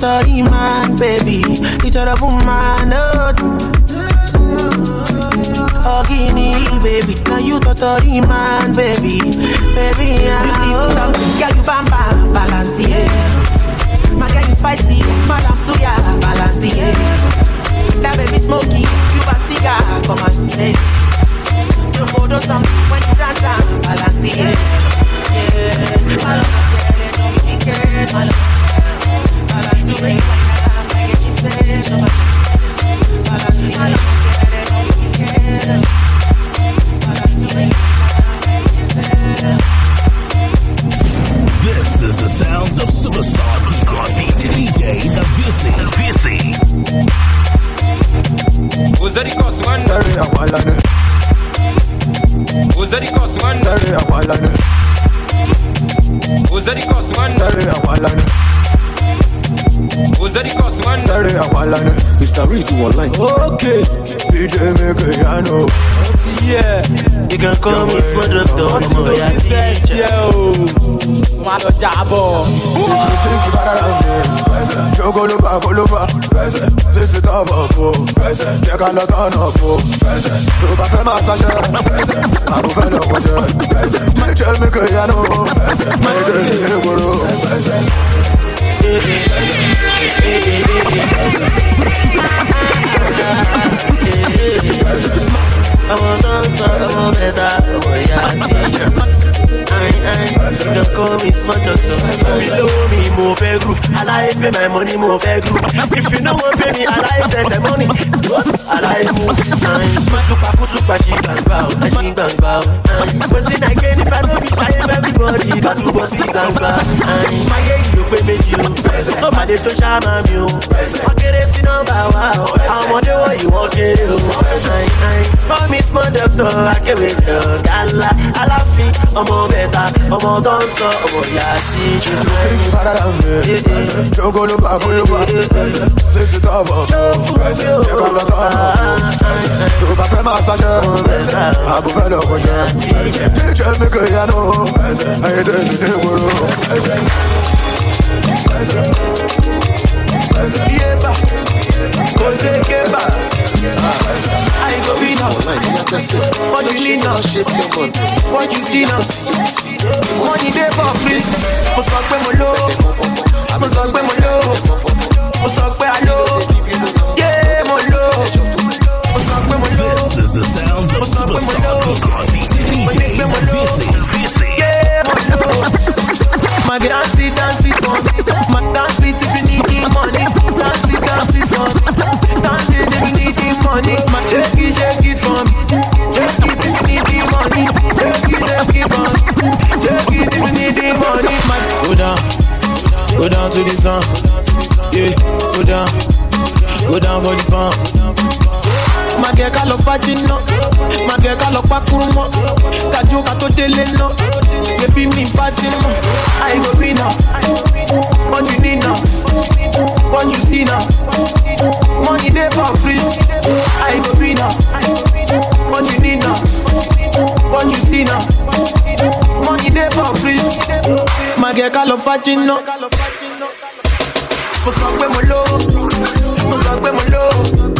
now you the totally man, baby. You the woman, oh. Oh, Guinea, baby, now you totally man, baby. Baby, yeah. Beautiful something, girl, you bam bam, balance, yeah. My girl, you spicy, madam suya, balance, yeah. That baby smoky, you a cigar, come and see it. You go do something when you dance, balance, yeah. Yeah, love is sounds of superstar Uzeri Kosman. Uzeri Kosman. Uzeri Kosman. Dari awalane. Uzeri Kosman. Dari awalane. Mr. Rich online. Okay. DJ make it, I know. Yeah. You can call me smart doctor, I'm a royal teacher. Yo. Má lọ jábọ̀. Jogo ló bá kó ló bá. Sísí tó bọ̀ kó. Jẹ́ ká lọ tọ́nà kó. Tó bá fẹ́ máa ṣaṣẹ́. Àbò fẹ́ lọ wọṣẹ́. DJ make it, I know. Méjì ní ìgboro. ọmọ tó ń sọ ọmọ mẹ́ta àtijọ́. Call me smart doctor. Omi lówó mi mo fẹ́ groove. Aláyé pay my money mo fẹ́ groove. If you no wan pay me, aláyé tẹsẹ̀ money. Boss aláyé mú. Kutupa kutupa ṣì gbàngbà o, ẹ ṣì gbàngbà o. Wetin I gain if I no be ṣayé fẹ́ everybody bá túbọ̀ sí gbàngbà. Máyé yìí ló pé méjì o. Ọmọdé tó ṣáàmà mi o. Wọ́n kéré sí nọ́mbà wa o. Àwọn ọmọdé wọ̀nyí wọ́n kéré o. Call me smart doctor, akéwì jọ gàlá. Aláfin ọmọ mẹ́ta, ọmọ tó ń ní ìgboro. Yeba, Jose Keba. I go be now. What you need now? What you see now? Money dey for free. Mo sọ pé mo lówó. Mo sọ pé mo lówó. Mo sọ pé a lówó. Yé mo lówó. Mo sọ pé mo lówó. This is the sounds of superstar DJ the Visi. Yeah, mo lówó. Dance it, dance it Need money. Go down, go down to the sun. Yeah, go down, go down for the pump. Má jẹ́ ká lọ fájì náà, má jẹ́ ká lọ pákúrú mọ́, kájú ká tó délé náà, bébí mi fájì mọ́, be now, what you need now, what you see now, money dey for free, I go be now, what you what you see now, money dey for free, My girl call up náà. Mo sọ pé mo lówó, mo sọ pé mo lówó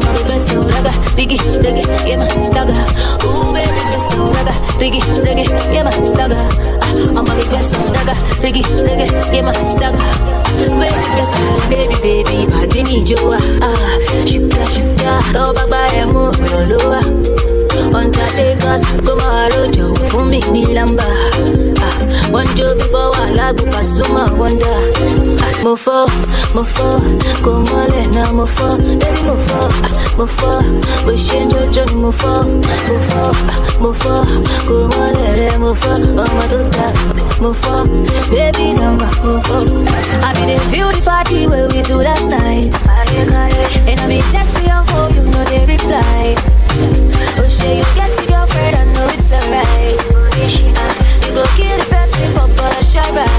fẹ́ sọ raga. Diggy, get my stagger. Ooh, baby, sọ raga. Stagger. Ah, ọmọ mi fẹ́ sọ raga. Diggy, get my stagger. Baby, sọ baby, baby, ìjọ wa. Ah, ṣúgà, ṣúgà, tọ́ bá gbá ẹ̀ mú ìrànlọ́wọ́. Undertakers, go máa rojọ́ fún mi ní lámbà wọ́n jó bíbọ́ wà lágùnkà súnmọ́ wọ́ndà. mo fọ́ mo fọ́ kò mọ́lẹ̀ náà mo fọ́ lórí mo fọ́ mo fọ́ bó ṣe ń jọjọ ni mo fọ́ mo fọ́ mo fọ́ kò mọ́lẹ̀ rẹ mo fọ́ ọmọ tó dà mo fọ́ baby number mo fọ́. I been dey feel the party where we do last night. And I been text your phone, you no dey reply. Oh, shit, you get your girlfriend, I know it's alright. Ah, you go keep driver.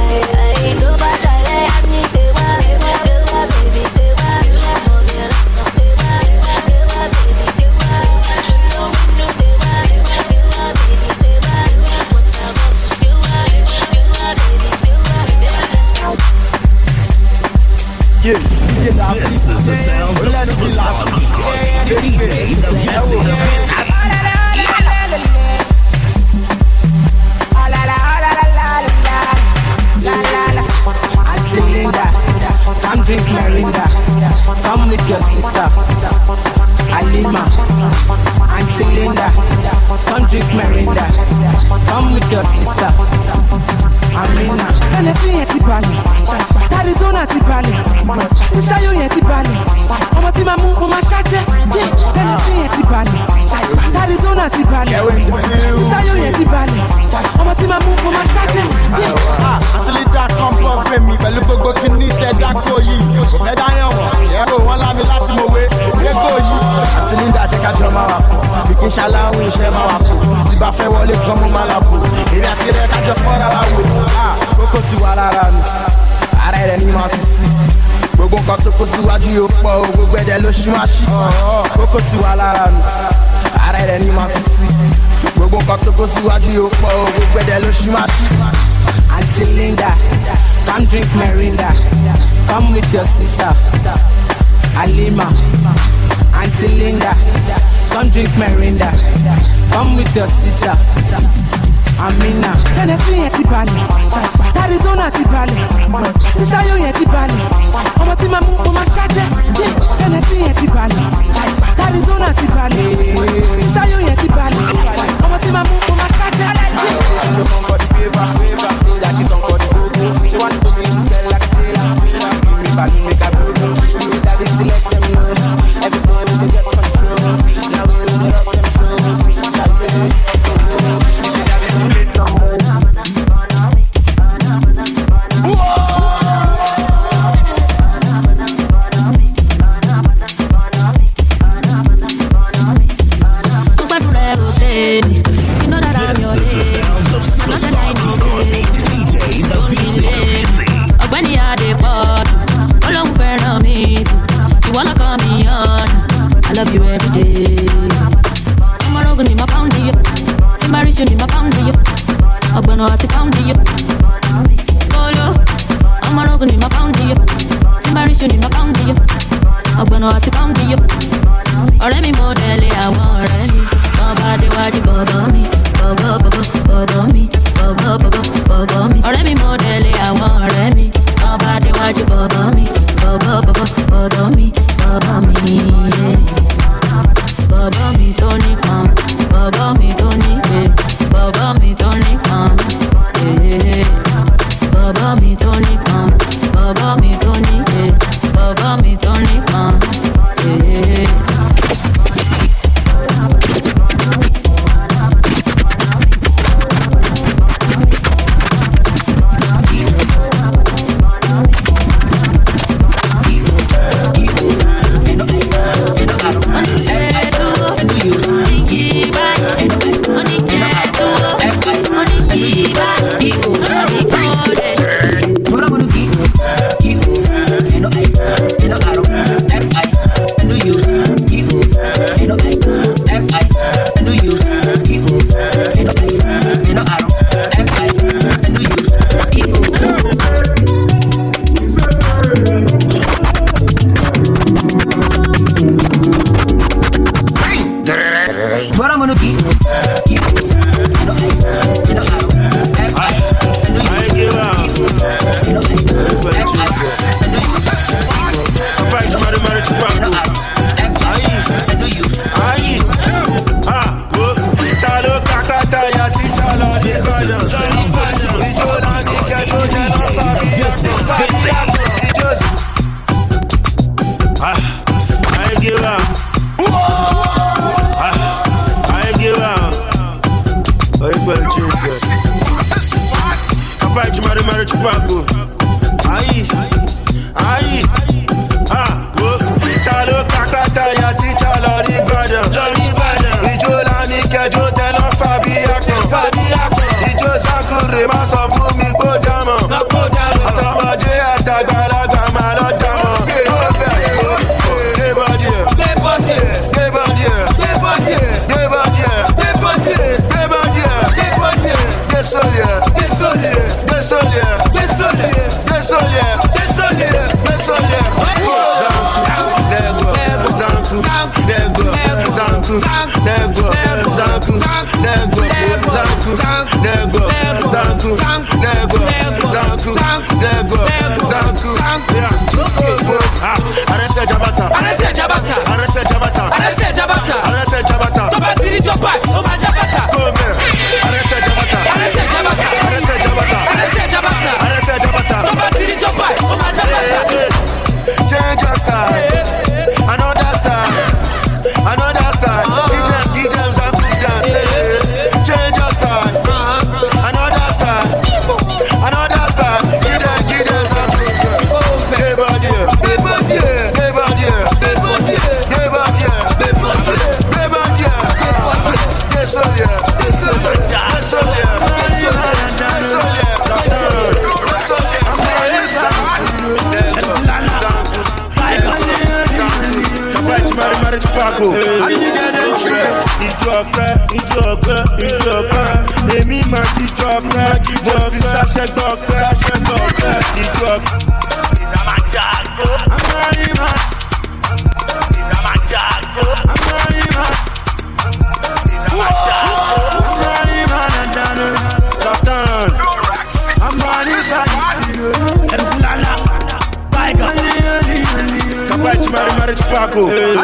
Pako.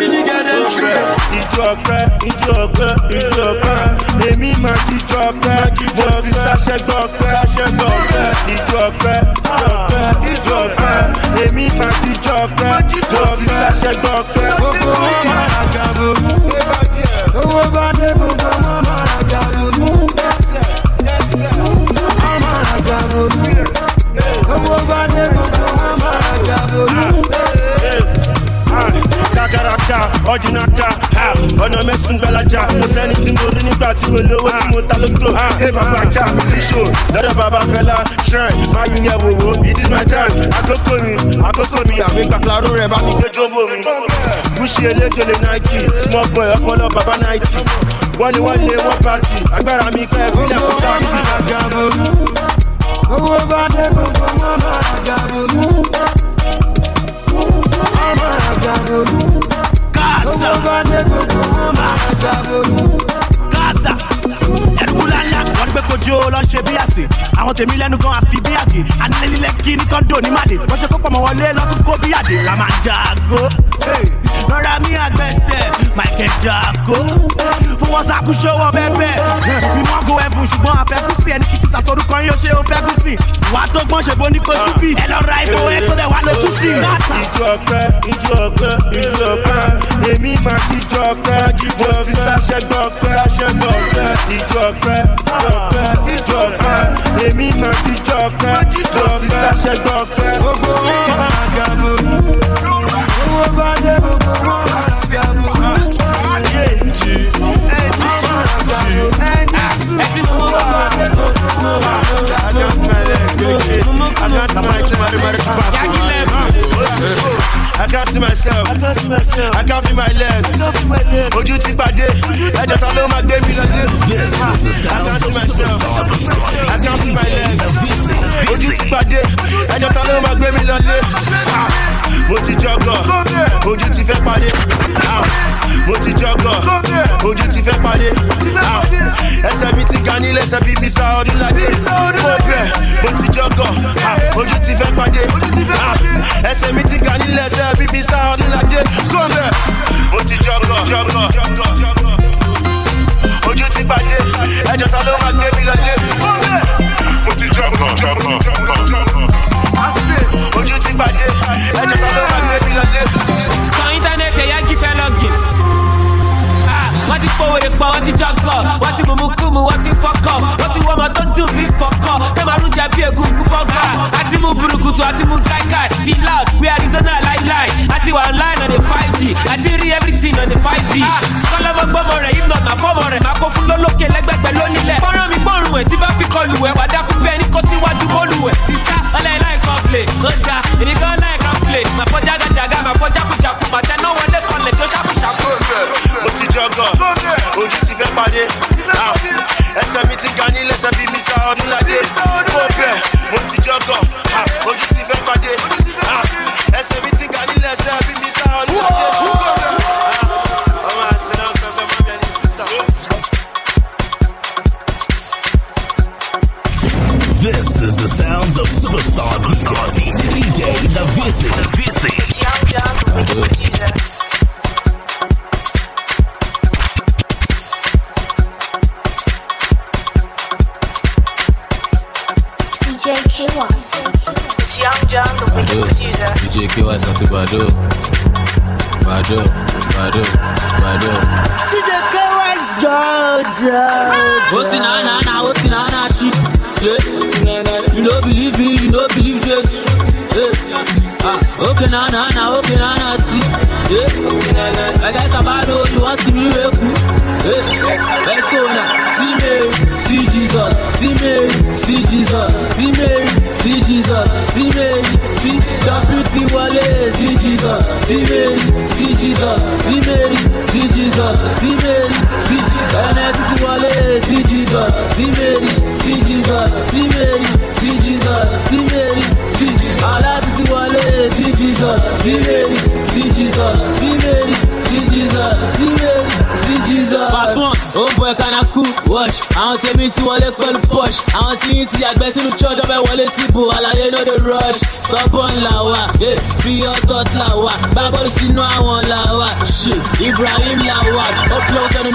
Ìjọ ọpẹ́, ìjọ ọpẹ́, ìjọ ọpẹ́. Èmi máa ti jọ ọpẹ́, mo ti ṣàṣẹ gbọ́ ọpẹ́, ṣàṣẹ gbọ́ ọpẹ́. Ìjọ ọpẹ́, ìjọ ọpẹ́, ìjọ ọpẹ́. Èmi máa ti jọ ọpẹ́, mo ti ṣàṣẹ gbọ́ ọpẹ́. Gbogbo wọn máa ra gàbó. Owó bá dé gbogbo wọn máa ra gàbó. Wọ́n máa ra gàbó. Owó bá dé gbogbo wọn máa ra gàbó kakaraka ọjìnaka ọ̀nà mẹ́sùn gbalaja mo sẹ́ni tí mo rí nígbà tí mo lówó tí mo ta lóko ẹ bàbá ajá fíṣò lọ́dọ̀ bàbá fẹlá shrine máa yún yẹ wòwò it is my time. Àkókò mi àkókò mi àmì gbàgbárò rẹ̀ bá mi gbé jọ́bọ̀ mi. gúúsì eléjòlè nike small boy ọpọlọ bàbá náìtì wọ́n ní wọ́n lé wọ́n pàtì agbára mi pẹ́ fílẹ̀ kó sáàtì. owó bá dé gbogbo wọn máa gàbó. Gaza. Gaza. Ẹ̀rùkúlá ńlá wọ́n gbé kojú lọ ṣe bí àsè. Àwọn tèmi lẹ́nu gan àfi bí àgè. Anilẹ́lílẹ̀ kí ní kọ́ńdò ní màlè. Wọ́n ṣe kó pọ̀ mọ́ wọlé lọ́tún kó bí àdè. La máa jago. Lọ́ra mi àgbẹ̀sẹ̀, Michael Jago. Fún wọn ṣàkóso bẹ́ẹ̀ wọ́n go ẹ̀bùn ṣùgbọ́n àfẹ́kùsì ẹni kìkì sàtọ́rúkọ yín ó ṣe ó. Wà á tó gbọ́n ṣe bó ní kó síbì. Ẹ lọ ra ìbò ẹ̀ tó dẹ̀ wá lójú sí. Ìjọ ọpẹ́, ìjọ ọpẹ́, ìjọ ọpẹ́. Èmi máa ti jọ ọpẹ́, mo ti ṣàṣẹ gbọ́ ọpẹ́, ṣàṣẹ gbọ́ ọpẹ́. Ìjọ ọpẹ́, ìjọ ọpẹ́, ìjọ ọpẹ́. Èmi máa ti jọ ọpẹ́, mo ti ṣàṣẹ gbọ́ ọpẹ́. Gbogbo wọn máa gàmù. I can't see myself. I can't see myself. I can't feel my leg. I can't feel my leg. Ojú ti pàdé. Ẹjọ́ ta ló máa gbé mi lọ dé? I can't see myself. I can't feel my leg. Ojú ti pàdé. Ẹjọ́ ta ló máa gbé mi lọ dé? Ah, mo ti jọgọ̀. Ojú ti fẹ́ pàdé. Ah. Mo ti jọgọ̀. Ojú ti fẹ́ ah. pàdé. Ẹsẹ̀ mi ti ga nílẹ̀ ẹsẹ̀ bíi Mr. Ọdúnládé. Mo bẹ̀. Mo ti jọgọ̀. Ah. Ojú ti fẹ́ ah. pàdé. Ẹsẹ̀ mi ti ga nílẹ̀ ẹsẹ̀ bíi Mr. Ọdúnládé. Kó bẹ̀. Mo ti jọgọ̀. Ojú ti pàdé. Ẹjọ́ ta ló máa gbé mi lọ dé? Mo ti jọgọ̀. Ojú ti pàdé. Ẹjọ́ ta ló máa gbé mi lọ dé? Kan íńtánẹ́ẹ̀tì ẹ̀yà jí fẹ́ lọ́gìn. ti powèrè pọ̀ wọ́n ti jọ̀gọ̀ wọ́n ti mùmú kùmù wọ́n ti fọ́kọ̀ wọ́n ti wọ́n tó dùn bí fọ́kọ̀ tẹ́ máa rújà bí egungun bọ́gà àti mú burúkutu àti mú kaikai fi loud bí Arizona láíláí àti wà online on the five g àti rí everything on the five g. kọ́lọ́mọ gbọ́mọ rẹ̀ yìí nàná fọ́mọ rẹ̀ máa kó fún lólókè lẹ́gbẹ̀gbẹ̀ lónílẹ̀ fọ́nrán mi gbọ́rùn ẹ̀ tí bá fi kọlù ẹ̀ wà dákú bẹ́ẹ̀ ni kó síwájú bọ́ọ̀lù ẹ̀ sísá ọ̀lẹ́ láì kọ́ńplé ọ̀ṣà èmi kan play. kọ́ńplé màfọ́jà I do.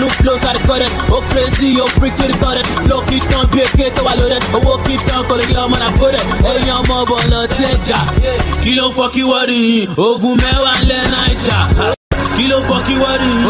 mi flow sáré kọ́rẹ́ Oh, crazy ó freak lórí tọ́rẹ́ flow kit tán bí eke tó wà lórẹ́ owó kit tán kò lè yẹ ọmọ náà I put it. Hey, lọ sí ẹ̀jà kí ló ń fọ you, wọ́n rí yín ogun mẹ́wàá ńlẹ̀ náà ìjà kí ló ń fọ kí wọ́n rí yín.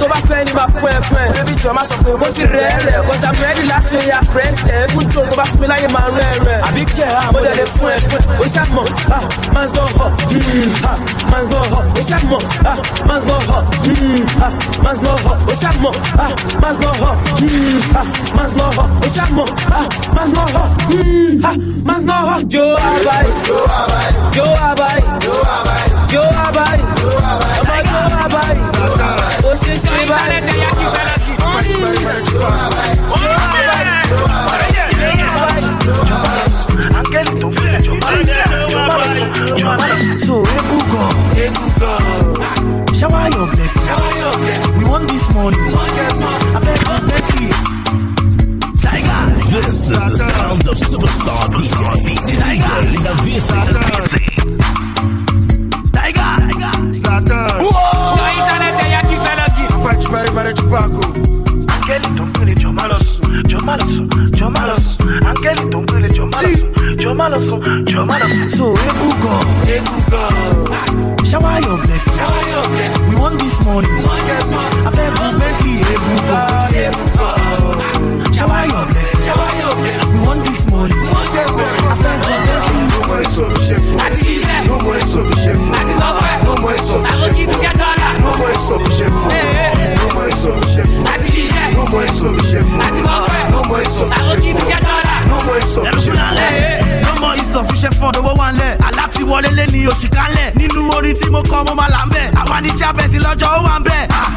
tó bá fẹ́ ni máa fún ẹ fún ẹ. Bébí jọ máa sọ pé mo ti rẹ̀ rẹ̀. Kọ́sà mẹ́rin láti ẹ̀yà pírẹ́sìtẹ̀. Fún tó tó bá fún mi láyé máa rẹ̀ rẹ̀. Àbí kẹ̀ ha mo lẹ̀ lè fún ẹ fún ẹ. O ṣá mọ̀ ha man's gone hot ha man's gone hot. O ṣá mọ̀ ha man's gone hot ha man's gone hot. O ṣá mọ̀ ha man's gone hot ha man's hot. O ṣá mọ̀ ha man's gone hot ha man's gone hot. Jó abayi. Jó abayi. Jó abayi. Jó abayi. Jó abayi. Ọmọ jó abayi. So, Ebu God, Ebu God, shower your blessing. We want this money. Beg you. Tiger. This is the sounds of superstar DJ, DJ. Tiger. ci pare pare Angelito quindi c'ho malo c'ho malo c'ho malo Angelito quindi c'ho malo su, c'ho malo su, c'ho malo su So Ebugo, Shower your blessing, shower your blessing. We want this money, I beg you Bentley Ebugo, Ebugo Shower your blessing, shower your blessing. We want this money, No more no more No more No more is sufficient for me. No more is sufficient for me. No more is sufficient for me. No more is sufficient for me. No more is sufficient for me. No more is sufficient for owó wa nlẹ̀. Àlá ti wọlé lé ní oṣù kan lẹ̀. Nínú orin tí mo kọ́ mo máa là ń bẹ̀. Àwọn àníjà bẹ̀ sí lọ́jọ́ ó wà ń bẹ̀. Ah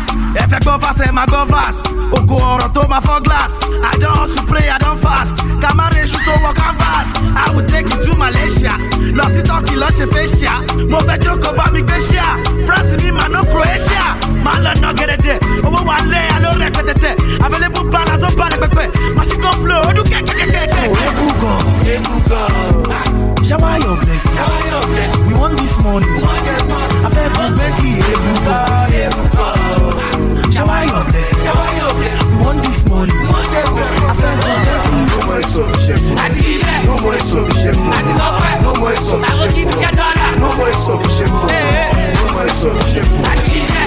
ẹ fẹ́ gbọ́ fast ẹ máa gbọ́ fast. Ògo ọ̀rọ̀ tó máa fọ́ glass. I don hustle pray i don fast. Kamara èṣù tó wọ canvas. I will take you to malaysia. Lọ sí turkey lọ ṣe facia mo fẹ́ jókòó bá mi gbé ṣíà. France mi máa ná croatia. Máa lọ ná gẹ́dẹ́dẹ́ owó ń lẹ̀ aló rẹpẹtẹtẹ available balance ó balẹ̀ pẹpẹ. Machine flow ó dún kẹ́kẹ́kẹ́kẹ́. ebu gan ebu gan. Shower your blessing. Shower your blessing. We want this money. I beg you, beg you, why you're blessed. Why you're. You want this money. You want that blessed. I thank God. Thank you. No more is. I see. No more is. I not cry. No more is. I will give you your dollar. No more is. No more. I see.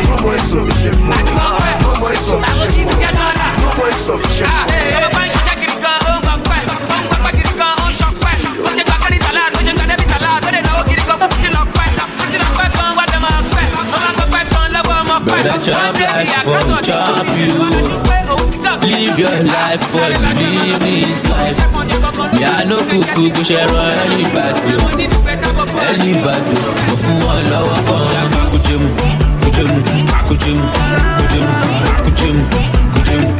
No more is. I not cry. No more is. I will give you your dollar. No more. Kan lọ́wọ́ ọmọ pẹ́. Better chop life for chop you. Live your life for you live this life. À no kúkú kó ṣe ran anybody. Anybody o. Mo fún wọn lọ́wọ́ kan. Kújẹ́mu, kújẹ́mu, kújẹ́mu, kújẹ́mu, kújẹ́mu, kújẹ́mu,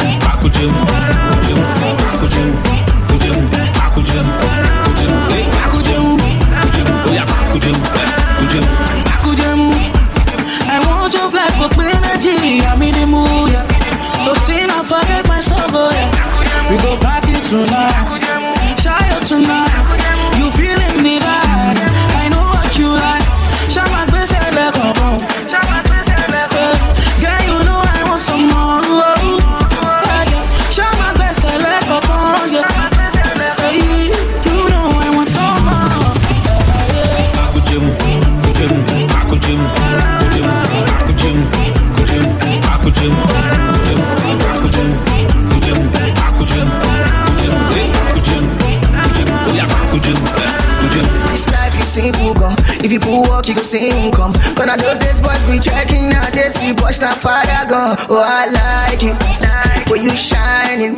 kújẹ́mu, kújẹ́mu, kújẹ́mu, kújẹ́mu, kújẹ́mu, kújẹ́mu, eh, kújẹ́mu, kújẹ́mu, oya kújẹ́mu, eh, kújẹ́mu. Akujemu. For energy. I'm in the mood. Forget my sorrow. Oh, we go party tonight. Walk, you go sing come. Gonna those days, boys be checking now. They see boys not fire gone. Oh, I like it. When you shining,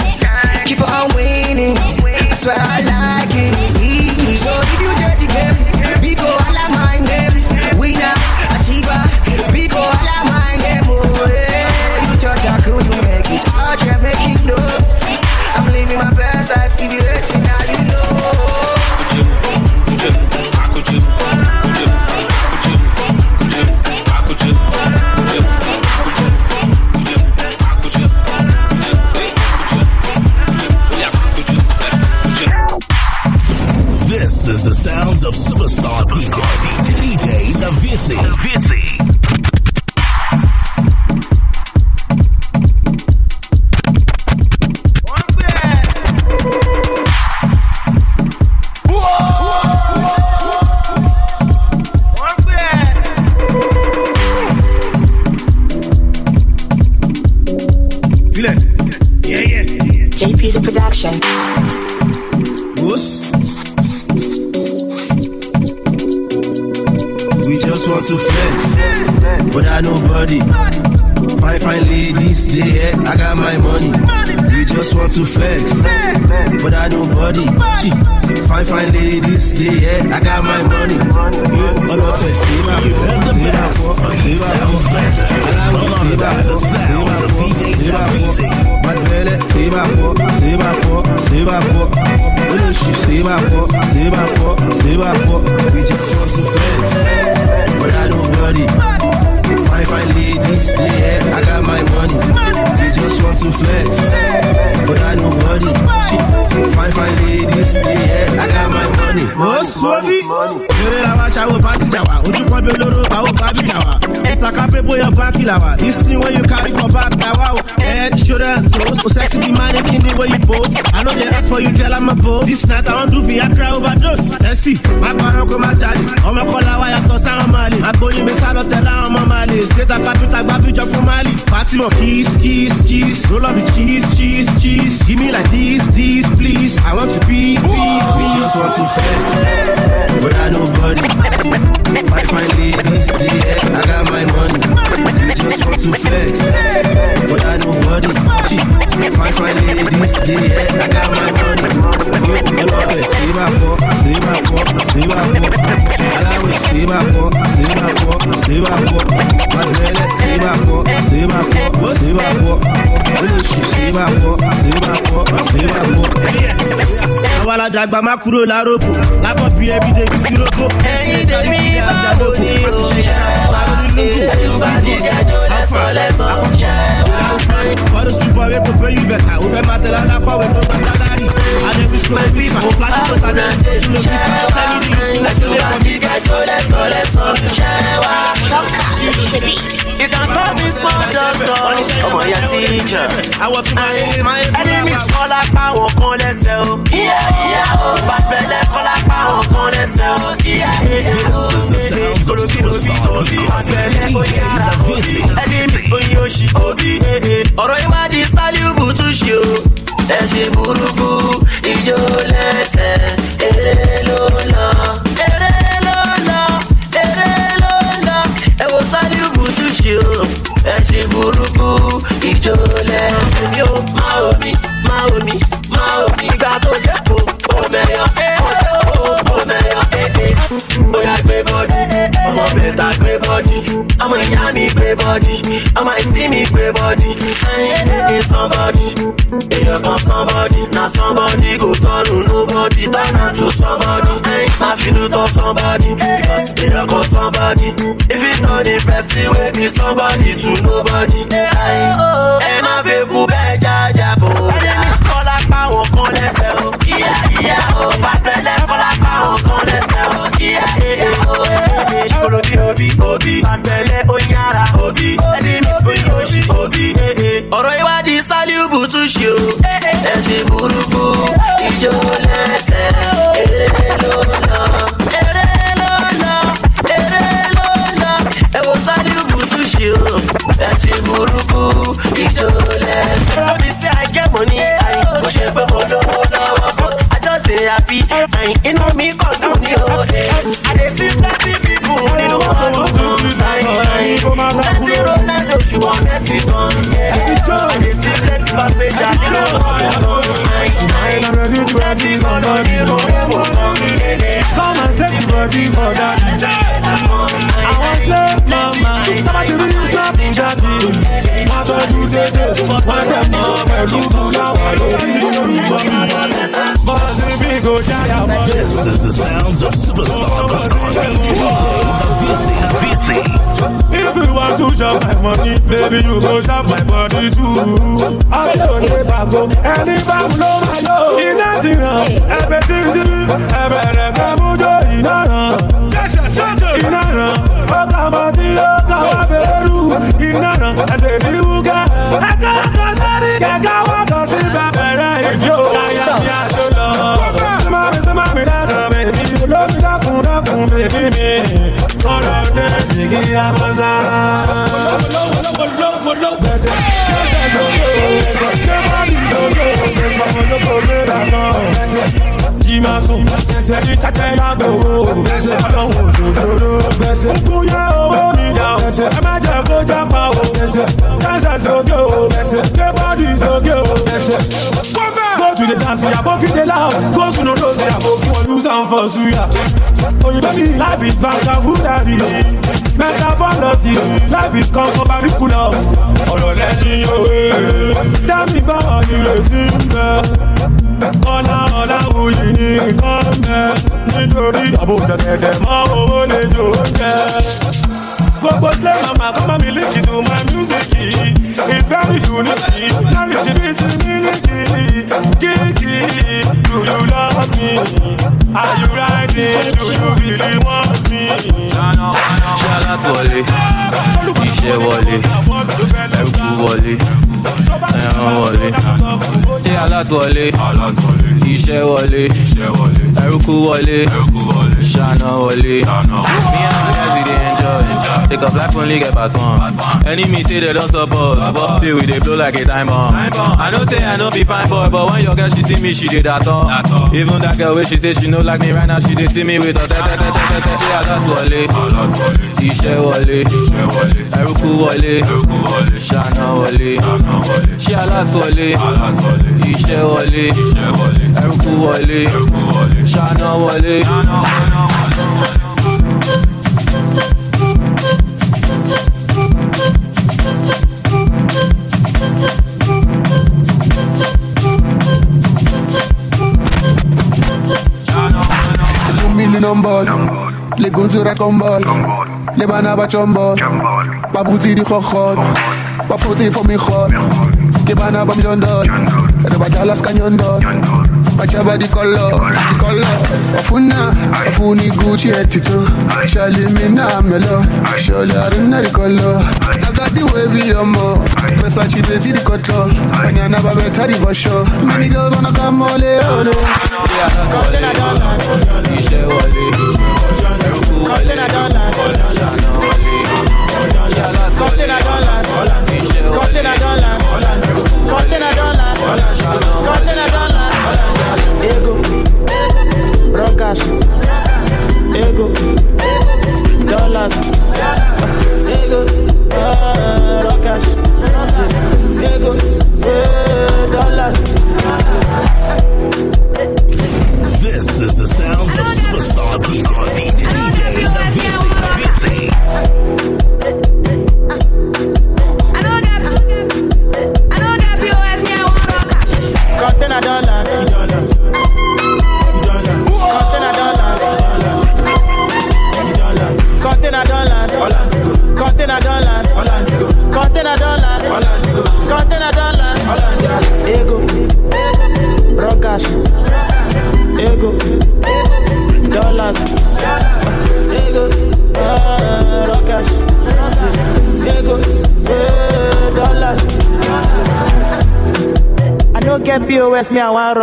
keep on winning. I swear I like it. So if you get the game, Biko ala my name. Winner, achiever, Atiba, Biko ala my name. Oh, yeah. You thought I could make it. Out here making no. I'm living my best life. If you hating, is the sounds of superstar DJ, DJ The Visi. The Visi. Filẹ̀. Yeah, yeah. JP's production. Want to flex, but I nobody. Fine, fine ladies, they yeah, I got my money. We just want to flex, but I nobody. Fine, fine ladies, they yeah, I got my money. Yeah, all of it, see my flex, but I nobody. Fine, fine ladies, yeah, I got my money. They just want to flex, but I don't nobody. Fine, fine ladies, yeah, I got my money. Ó sọ́bí. Eré la wá ṣàwọ̀ pàtí jà wá. Ojú kan bí olóró bá ó bá bí jà wá. Ìsàkà pé bóyá báńkì là wá. Ìsìn when you carry for back na. Head, shoulder, toes. O sexy be mannequin the way you pose. I know they ask for you, girl, I'm a pose. This night I wan do Viagra overdose. Ẹ sì, má parọ́ kó má jáde. Ọmọ kọ́lá wa yàtọ̀ sáwọn máa lè. Agbóyin mi sálọ tẹ̀lé àwọn ọmọ máa lè. State capital gba fún Mali. Kiss kiss kiss. Roll up the cheese cheese cheese. Give me like this this please. I want to be be be. just want to flex, but I nobody. Fine, fine ladies, yeah, I got my money. We just want to flex, dàgbà má kúrò láròbò. Lábọ̀ bí ẹbí dé kí fi rógbó. Ẹyin tèmi báwo ni o ṣe wá? Ẹjúbà ní kẹjọ lẹ́sọ̀ lẹ́sọ̀ ṣe wá. For the street boy, we go pay you better. O fẹ́ máa tẹ̀lé alákọ̀wé tó gba sálárì. Adébí sọ̀rọ̀ bí ìfà. O flash tó ta ní ìtúlò bí ìfà. Tẹ́lí ní ìsúlẹ̀ tó lè Ẹjúbà pọ̀ ní kẹjọ lẹ́sọ̀ lẹ́sọ̀ ṣe wá. You can call me small doctor, ọmọ yẹn teacher. Enemies kọ́ lápá wọn kan lẹ́sẹ̀ o. Ìyá ìyá o, bàbẹ̀lẹ̀ kọ́ lápá wọn kan lẹ́sẹ̀ o. Ìyá ìyá o, olóbìnrin òbí bàbẹ̀lẹ̀ oyin ara òbí. Enemies oyin oṣì òbí. Ọ̀rọ̀ ìwádìí sálíùbù tún ṣe o. Ẹ ṣe burúkú, ìjó lẹ́sẹ̀, eré ló lọ. Ẹ ṣe burúkú, ìjó lẹ́sẹ̀ mi ò máa omi, máa omi, máa omi. Ìgbà tó jẹ́ kó, ó mẹ́yọ̀, ó jẹ́ kó, ó mẹ́yọ̀, èdè. Bóyá gbé bọ́dí, ọmọ bẹ̀ta gbé bọ́dí. Ọmọ ìyá mi gbé bọ́dí, ọmọ ìtí mi gbé bọ́dí. Ẹyin ní somebody, èèyàn kan somebody. Na somebody go turn to nobody, turn am to somebody. Ẹyin máa finú tọ́ somebody, because èèyàn kan somebody. If you turn the person wey be somebody to nobody. Ẹyin ẹ má fi kú bẹ́ẹ̀ jájà bò. Enemies kọ́ lápá wọn kan lẹ́sẹ̀ o. Ìyá ìyá o, bàtẹ́lẹ̀ kọ́ lápá wọn kan lẹ́sẹ̀ o. Ìyá ìyá o, olóbi òbí òbí. Bàtẹ́lẹ̀ oyin ara òbí. Enemies oyin oṣì òbí. Ọ̀rọ̀ ìwádìí sálíùbù tún ṣe o. Ẹ ṣe burúkú, ìjó lẹ́sẹ̀, ti lẹ́sẹ̀. promise I get money ayin kò ṣe pé mo lówó lọ́wọ́ but I just dey happy ayin inú mi kàn dùn ní òde. I dey see plenty people nínú ọdún ayin plenty Ronaldo ṣùgbọ́n Messi gan yẹ. I dey see plenty passenger nínú ọdún ayin ayin plenty kọ̀ọ̀dọ̀ nínú ẹ̀wọ̀n kan yẹ. Come and set your body for that. I wan slap mama, tọ́ba ti rí you slap jati. Tọ́jú dédé Wọ́n tẹ̀ mọ́ pẹ̀lú fúláwà lórí orúkọ mi Bọ́sì bí kò jáyà bọ́sì. This is the sounds of superstar DJ. If you want to chop my money, baby, you go chop my body too. I òde bàgò, ẹni báwo ló máa yọ? Iná ti ràn, ẹbẹ̀ tí ń síbí, ẹbẹ̀ rẹ̀ ká mújó iná ràn. Iná ràn, ó kà bẹ̀rẹ̀ ìjó. Ayá ni àjò lọ. Jìgì àbọ̀sá. Jimasun, ẹni tẹ́tẹ́ lágbòó, ọlọ́run òṣòdòdó. Òkú yẹ owó mi dà, ẹ má jẹ́ kó jápa o. Kẹ́sẹ̀ sókè o, gbé bọ́dì sókè o. Go to the dance, aboki dey loud. Go to no dose, aboki wan use am for suya. Oyinbo mi life is vocabulary. Metaphology, life is concubariculum. Ọ̀rọ̀ lẹ́sìn òwe. Dábì báwa ni retí ń bẹ. Ọ̀la ọ̀la wuyì ní nǹkan mẹ́. Nítorí àbò dẹ̀dẹ̀dẹ̀ mọ́ owó lè jò jẹ́. Gbogbo slay mama come and link to my music. It's very unique. Lárí ti bí ti mílíkì. Kíkì, do you love me? Are you riding? Do you really want me? ṣé alátúwọlé iṣẹ́ wọlé ẹrùkú wọlé ẹran wọlé. Ṣé alátúwọlé iṣẹ́ wọlé. Ẹrùkú wọlé. Ṣáná wọlé take up life only get part one enemy say they don support. But still we dey blow like a time bomb. I know say i no be fine boy but when your girl she see me she dey dat on even that girl wey she say she no like me right now she dey see me with her tẹ́tẹ́tẹ́tẹ́tẹ́ ṣé alátúwọlé iṣẹ́ wọlé. Ẹrúkú wọlé. Ṣáná wọlé. Ṣé alátúwọlé iṣẹ́ wọlé. Ẹrúkú wọlé. Ṣáná wọlé. Un million ball, les gonzes racombol, les banaba chombol, babuti di khokhot, ba foti for me khot, ke bana bam jondol, re ba jalas kanyondol, ba chaba di color, di color, afuna, afuni Gucci etito, shali mina melo, sholi arina di color, I got the wavy yomo, Versace the di cotlo, banyana ba beta di bosho, many girls wanna come ole ole. iṣẹ́ wọlé ẹrúkú wọlé ṣáná wọlé ṣé alátúwọlé iṣẹ́ wọlé ẹrúkú wọlé ṣáná wọlé. Ego, rockers, ego, dollars, ego, Eh, dollars. This is the sounds of superstar DJ, DJ The Visi. tawarun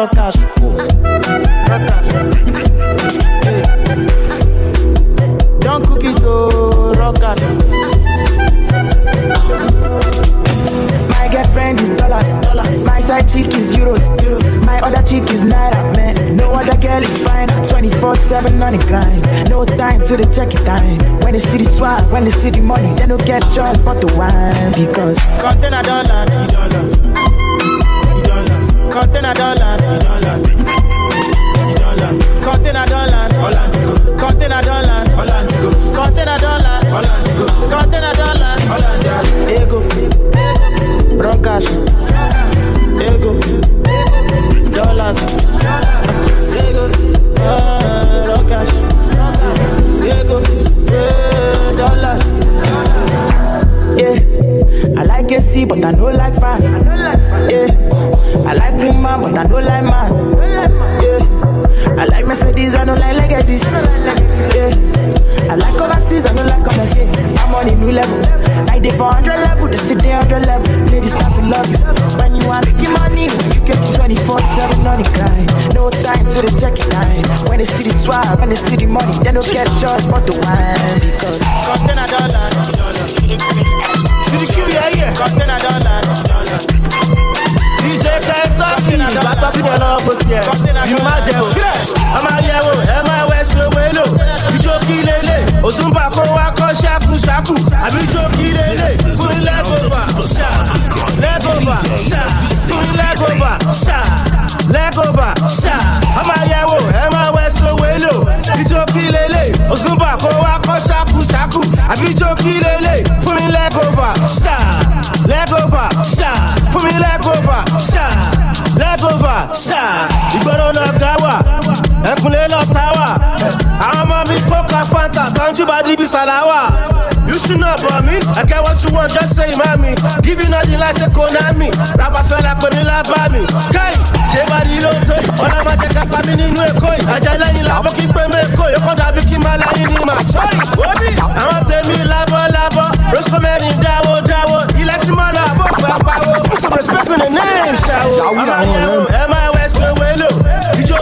Lies, say Konami. Rapper fella pè mí lábá mi. Kai, ṣé bàdí ló ń yìí? Ọ̀nà máa jẹ́ ká pa mí nínú èkó yìí. Àjà lẹ́yìn làbọ̀ kí pé mẹ́kó yìí. Kọ́ dàbí kí máa láyé ní màá. Sọ́rí, ó ní àwọn tèmi lábọ́ lábọ́. Roscoe mẹ́rin dáwó dáwó. Ilẹ̀ tí mo lọ àbọ̀ gbà pawó. Respect on the name, ṣàwó. Làwọn ọ̀rẹ́ mi. Ẹ máa wẹ̀ sí owó èlò.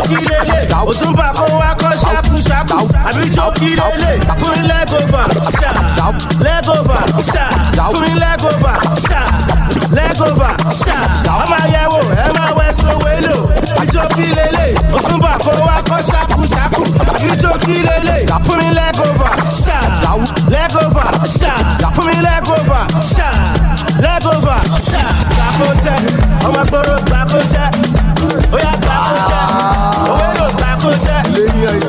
Kí lélẹ̀. Òtúnbà kó wá kọ́ ṣáàkù. Àbí ijó kí lélẹ̀. Fún mi lẹ́gọ̀fà ṣá. Lẹ́gọ̀fà ṣá. Fún mi lẹ́gọ̀fà ṣá. Lẹ́gọ̀fà ṣá. Ẹ máa yẹ wo, ẹ máa wẹ̀ èlò. Ijó kí lélẹ̀. Òtúnbà kó wá kọ́. Àbí ijó kí lélẹ̀. Fún mi lẹ́gọ̀fà ṣá. Lẹ́gọ̀fà ṣá. Fún mi lẹ́gọ̀fà ṣá. Lẹ́gọ̀fà ṣá. Gbàkójẹ́, ọmọ gbòòrò gbàkójẹ́. Ó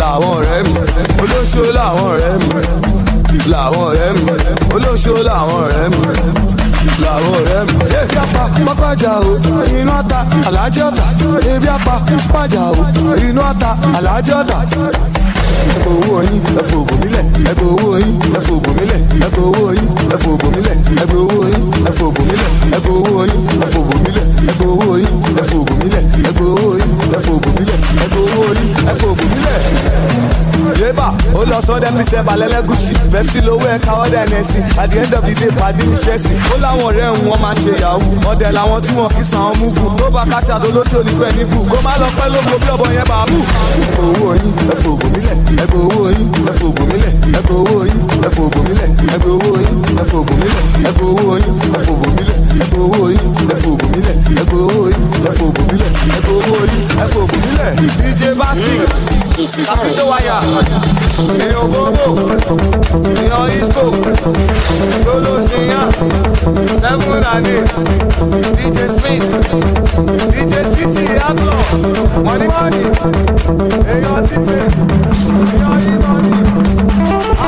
Làwọn ọ̀rẹ́ mi. Olóṣó làwọn ọ̀rẹ́ mi. Làwọn ọ̀rẹ́ mi. Olóṣó làwọn ọ̀rẹ́ mi làwọn ọ̀rẹ́ mi. ebi apa pápájà o inú ata alájẹ ọ̀tà ebi apa pápájà o inú ata alájẹ ọ̀tà ẹgbẹ́ owó yín ẹfọ ògùn mílẹ̀. Ẹgbẹ́ owó yín ẹfọ ògùn mílẹ̀. Ẹgbẹ́ owó yín ẹfọ ògùn mílẹ̀. Ẹgbẹ́ owó yín ẹfọ ògùn mílẹ̀. Owó yín ẹfọ ògùn mílẹ̀. Owó yín ẹfọ ògùn mílẹ̀. Owó yín ẹfọ ògùn mílẹ̀. Owó yín ẹfọ ògùn yébà ó lọ sọdẹ fi sẹba lẹlẹgùsì pepsi lówó ẹka ọdẹ nẹsì at the end of the day pàdé mi ṣẹ́sì ó láwọn ọ̀rẹ́ ń wọ́n máa ṣe yahoo. Ọdẹ làwọn tí wọ́n kì í san ọmú fún tó bá ló tó nípẹ́ níbù kó má lọ pẹ́ lóko bí ọ̀bọ yẹn bá bù. ẹ̀fọ́ owó yín ẹ̀fọ́ ògùn mílẹ̀ ẹ̀fọ́ owó yín ẹ̀fọ́ ògùn mílẹ̀ ẹgbẹ́ owó yín ẹ̀fọ́ ògùn mílẹ̀ ẹgbẹ́ owó yín ẹ̀fọ́ ògùn mílẹ̀ ẹgbẹ́ owó yín ẹ̀fọ́ ògùn mílẹ̀ ẹgbẹ́ owó yín ẹ̀fọ́ ògùn mílẹ̀ dj bastic capito waya èèyàn gbogbo èèyàn isco solo siyan seven and eight dj smith dj city ablo money money èèyàn ti pè èèyàn yìí money.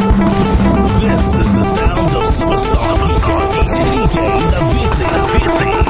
This is the sounds of superstar DJ, DJ The Busy. Thank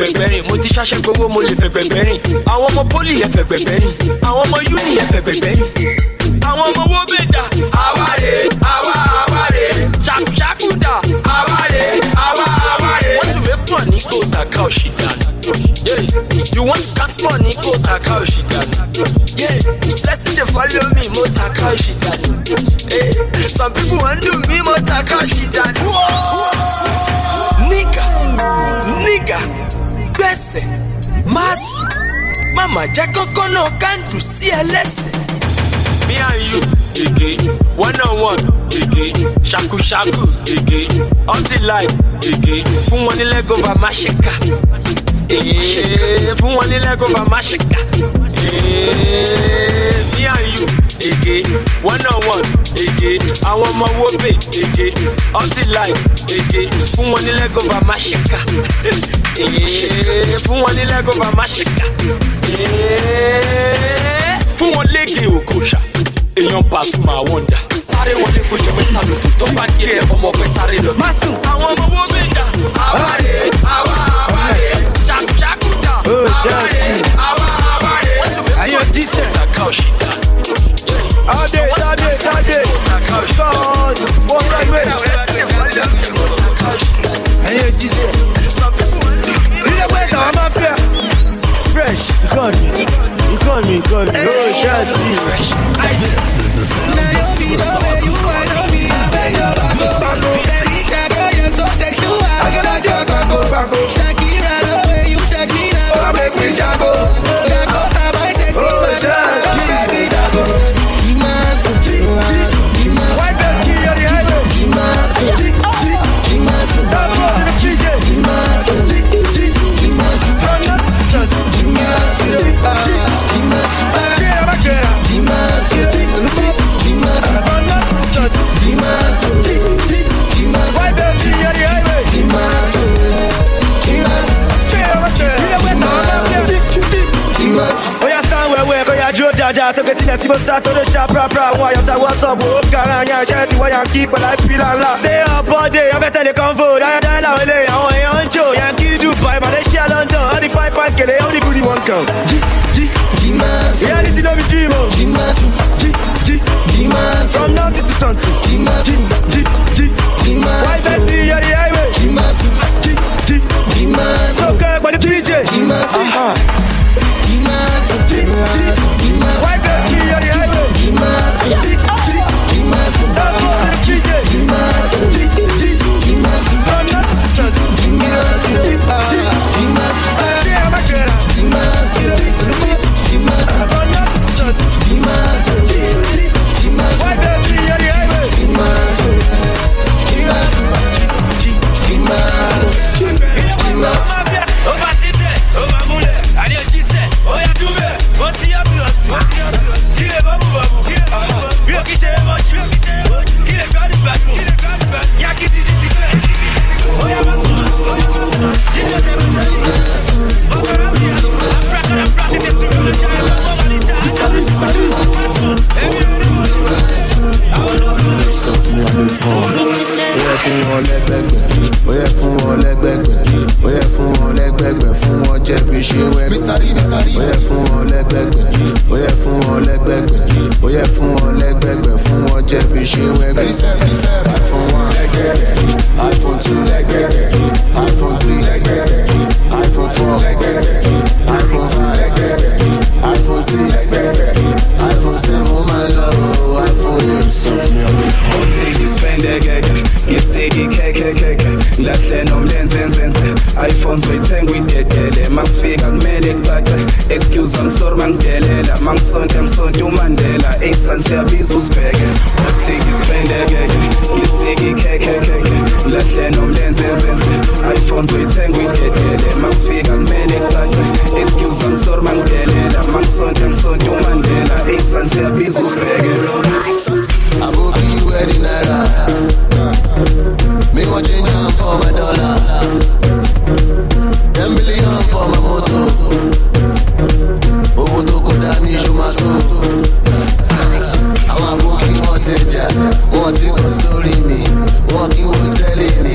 wọlé kò fẹ́ gbẹ̀gbẹ́rìn. Mo ti ṣaṣẹ́ gbowó mo lè fẹ́ gbẹ̀gbẹ́rìn. Àwọn ọmọ pólì yẹn fẹ́ gbẹ̀gbẹ́rìn. Àwọn ọmọ yúnì yẹn fẹ́ gbẹ̀gbẹ́rìn. Àwọn ọmọ wo bè dà? Àwárè, àwa àwárè. Ṣàkúṣàkú dà? Àwárè, àwa àwárè. Wọ́n ti wé pọ̀ ní kò tàkà òṣì dànù. Yeah. You want to cut money, go tàkà òṣì dànù. Yeah. Blessing dey follow me, mo tàkà òṣì dànù. Hey. Some people wan do me, mo tàkà òṣì dànù. Màmá jẹ́ kọ́kọ́ náà kándù sí ẹlẹ́sẹ̀. Me and you, ege, one on one, shaku shaku, ege, on the light, ege, fún wọn ní lẹ́gọ̀ bá má ṣe ká. Ege, fún wọn ní lẹ́gọ̀ bá má ṣe ká. Ege, Me and you, ege, one on one, ege, àwọn ọmọ wo bè, ege, on the light, ege, fún wọn ní lẹ́gọ̀ bá má ṣe ká. Ege, fún wọn ní lẹ́gọ̀ bá má ṣe ká. Ege, fún wọn lége òkòṣà èèyàn Pasuma wọ́ndà sáré wọlé kó jẹ́ wẹ́sítà lòtò tó bá ní ẹ̀ ọmọ ọpẹ sáré lọ. Masu àwọn ọmọ wo bẹ dà àwárẹ̀ àwa àwárẹ̀ ṣàkúṣàkú dà àwárẹ̀ àwa àwárẹ̀. wọ́n ti wé pọ̀ ní kàkà òṣì dà. Ade, ade, ade. God, wọ́n fẹ́ gbé. Ẹyin ojúṣe. Fresh, ìkànnì, ìkànnì, ìkànnì, ó ṣáàtì. This is the sounds of Superstar Oya stand wẹ̀wẹ̀ ya dúró dáadáa tó kẹ́tìlẹ̀ tí mo sá tó lè ṣá àyọ̀tá wọ́sọ̀bù ó kára yan ẹ̀ṣẹ́ tí wọ́n yàn kí pẹ̀lú ìpìlà ńlá. Stay up all day, ọbẹ̀ tẹ̀lé convo, dáadáa làwọn eléyìí àwọn èèyàn ń jò, Yankee Dubai, Malaysia, London, all the five five kele, all the booty one come. Reality no be dream o. From nothing to something. Why that be on the highway? So kẹ́ pẹ̀lú DJ. Uh-huh. Why that be on the highway? Fún wọn lẹ́gbẹ̀gbẹ̀, ó yẹ fún wọn lẹ́gbẹ̀gbẹ̀, ó yẹ fún wọn lẹ́gbẹ̀gbẹ̀, fún wọn jẹ́ bí ṣe wẹ́gbẹ̀. Ó yẹ fún wọn lẹ́gbẹ̀gbẹ̀, ó yẹ fún wọn lẹ́gbẹ̀gbẹ̀, ó yẹ fún wọn lẹ́gbẹ̀gbẹ̀, fún wọn jẹ́ bí ṣe wẹ́gbẹ̀. iPhone one, iPhone two, iPhone three, iPhone four, iPhone five, iPhone six, spẹ́ndẹ̀gẹ̀gẹ̀, ngisiki khekhekeke lahle nomlenzenzenze iphones uyithenga uyidedele masifika kumele kucace excuse I'm sorry mangidelela mangisonte ngisonte umandela eyisan siyabiza usibheke wathiki sipendekeke ngisiki khekhekeke lahle nomlenzenzenze iphones uyithenga uyidedele masifika kumele kucace excuse I'm sorry mangidelela mangisonte ngisonte umandela eyisan siyabiza usibheke Aboki wedding naira. Me want change am for my dollar. Ten million for my moto. Owó tó kó dání ṣomato. Àwọn aboki wọ́n ti jà, wọ́n ti kọ́ sórí mi, wọ́n kí wọ́n tẹ́lẹ̀ ni,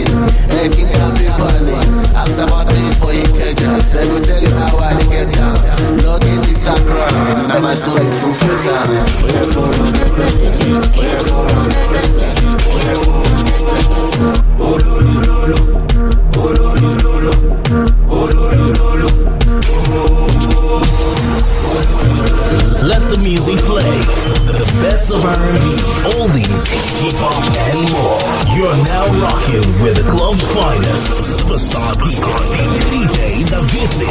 ẹ kí n ká pépà ni. Ask me tell you how I get down. Log in Instagram, na my story full full time. Oye fún Let the music play. The best of R&B, oldies, hip hop, and more. You're now rocking with the club's finest superstar DJ, DJ The Visi.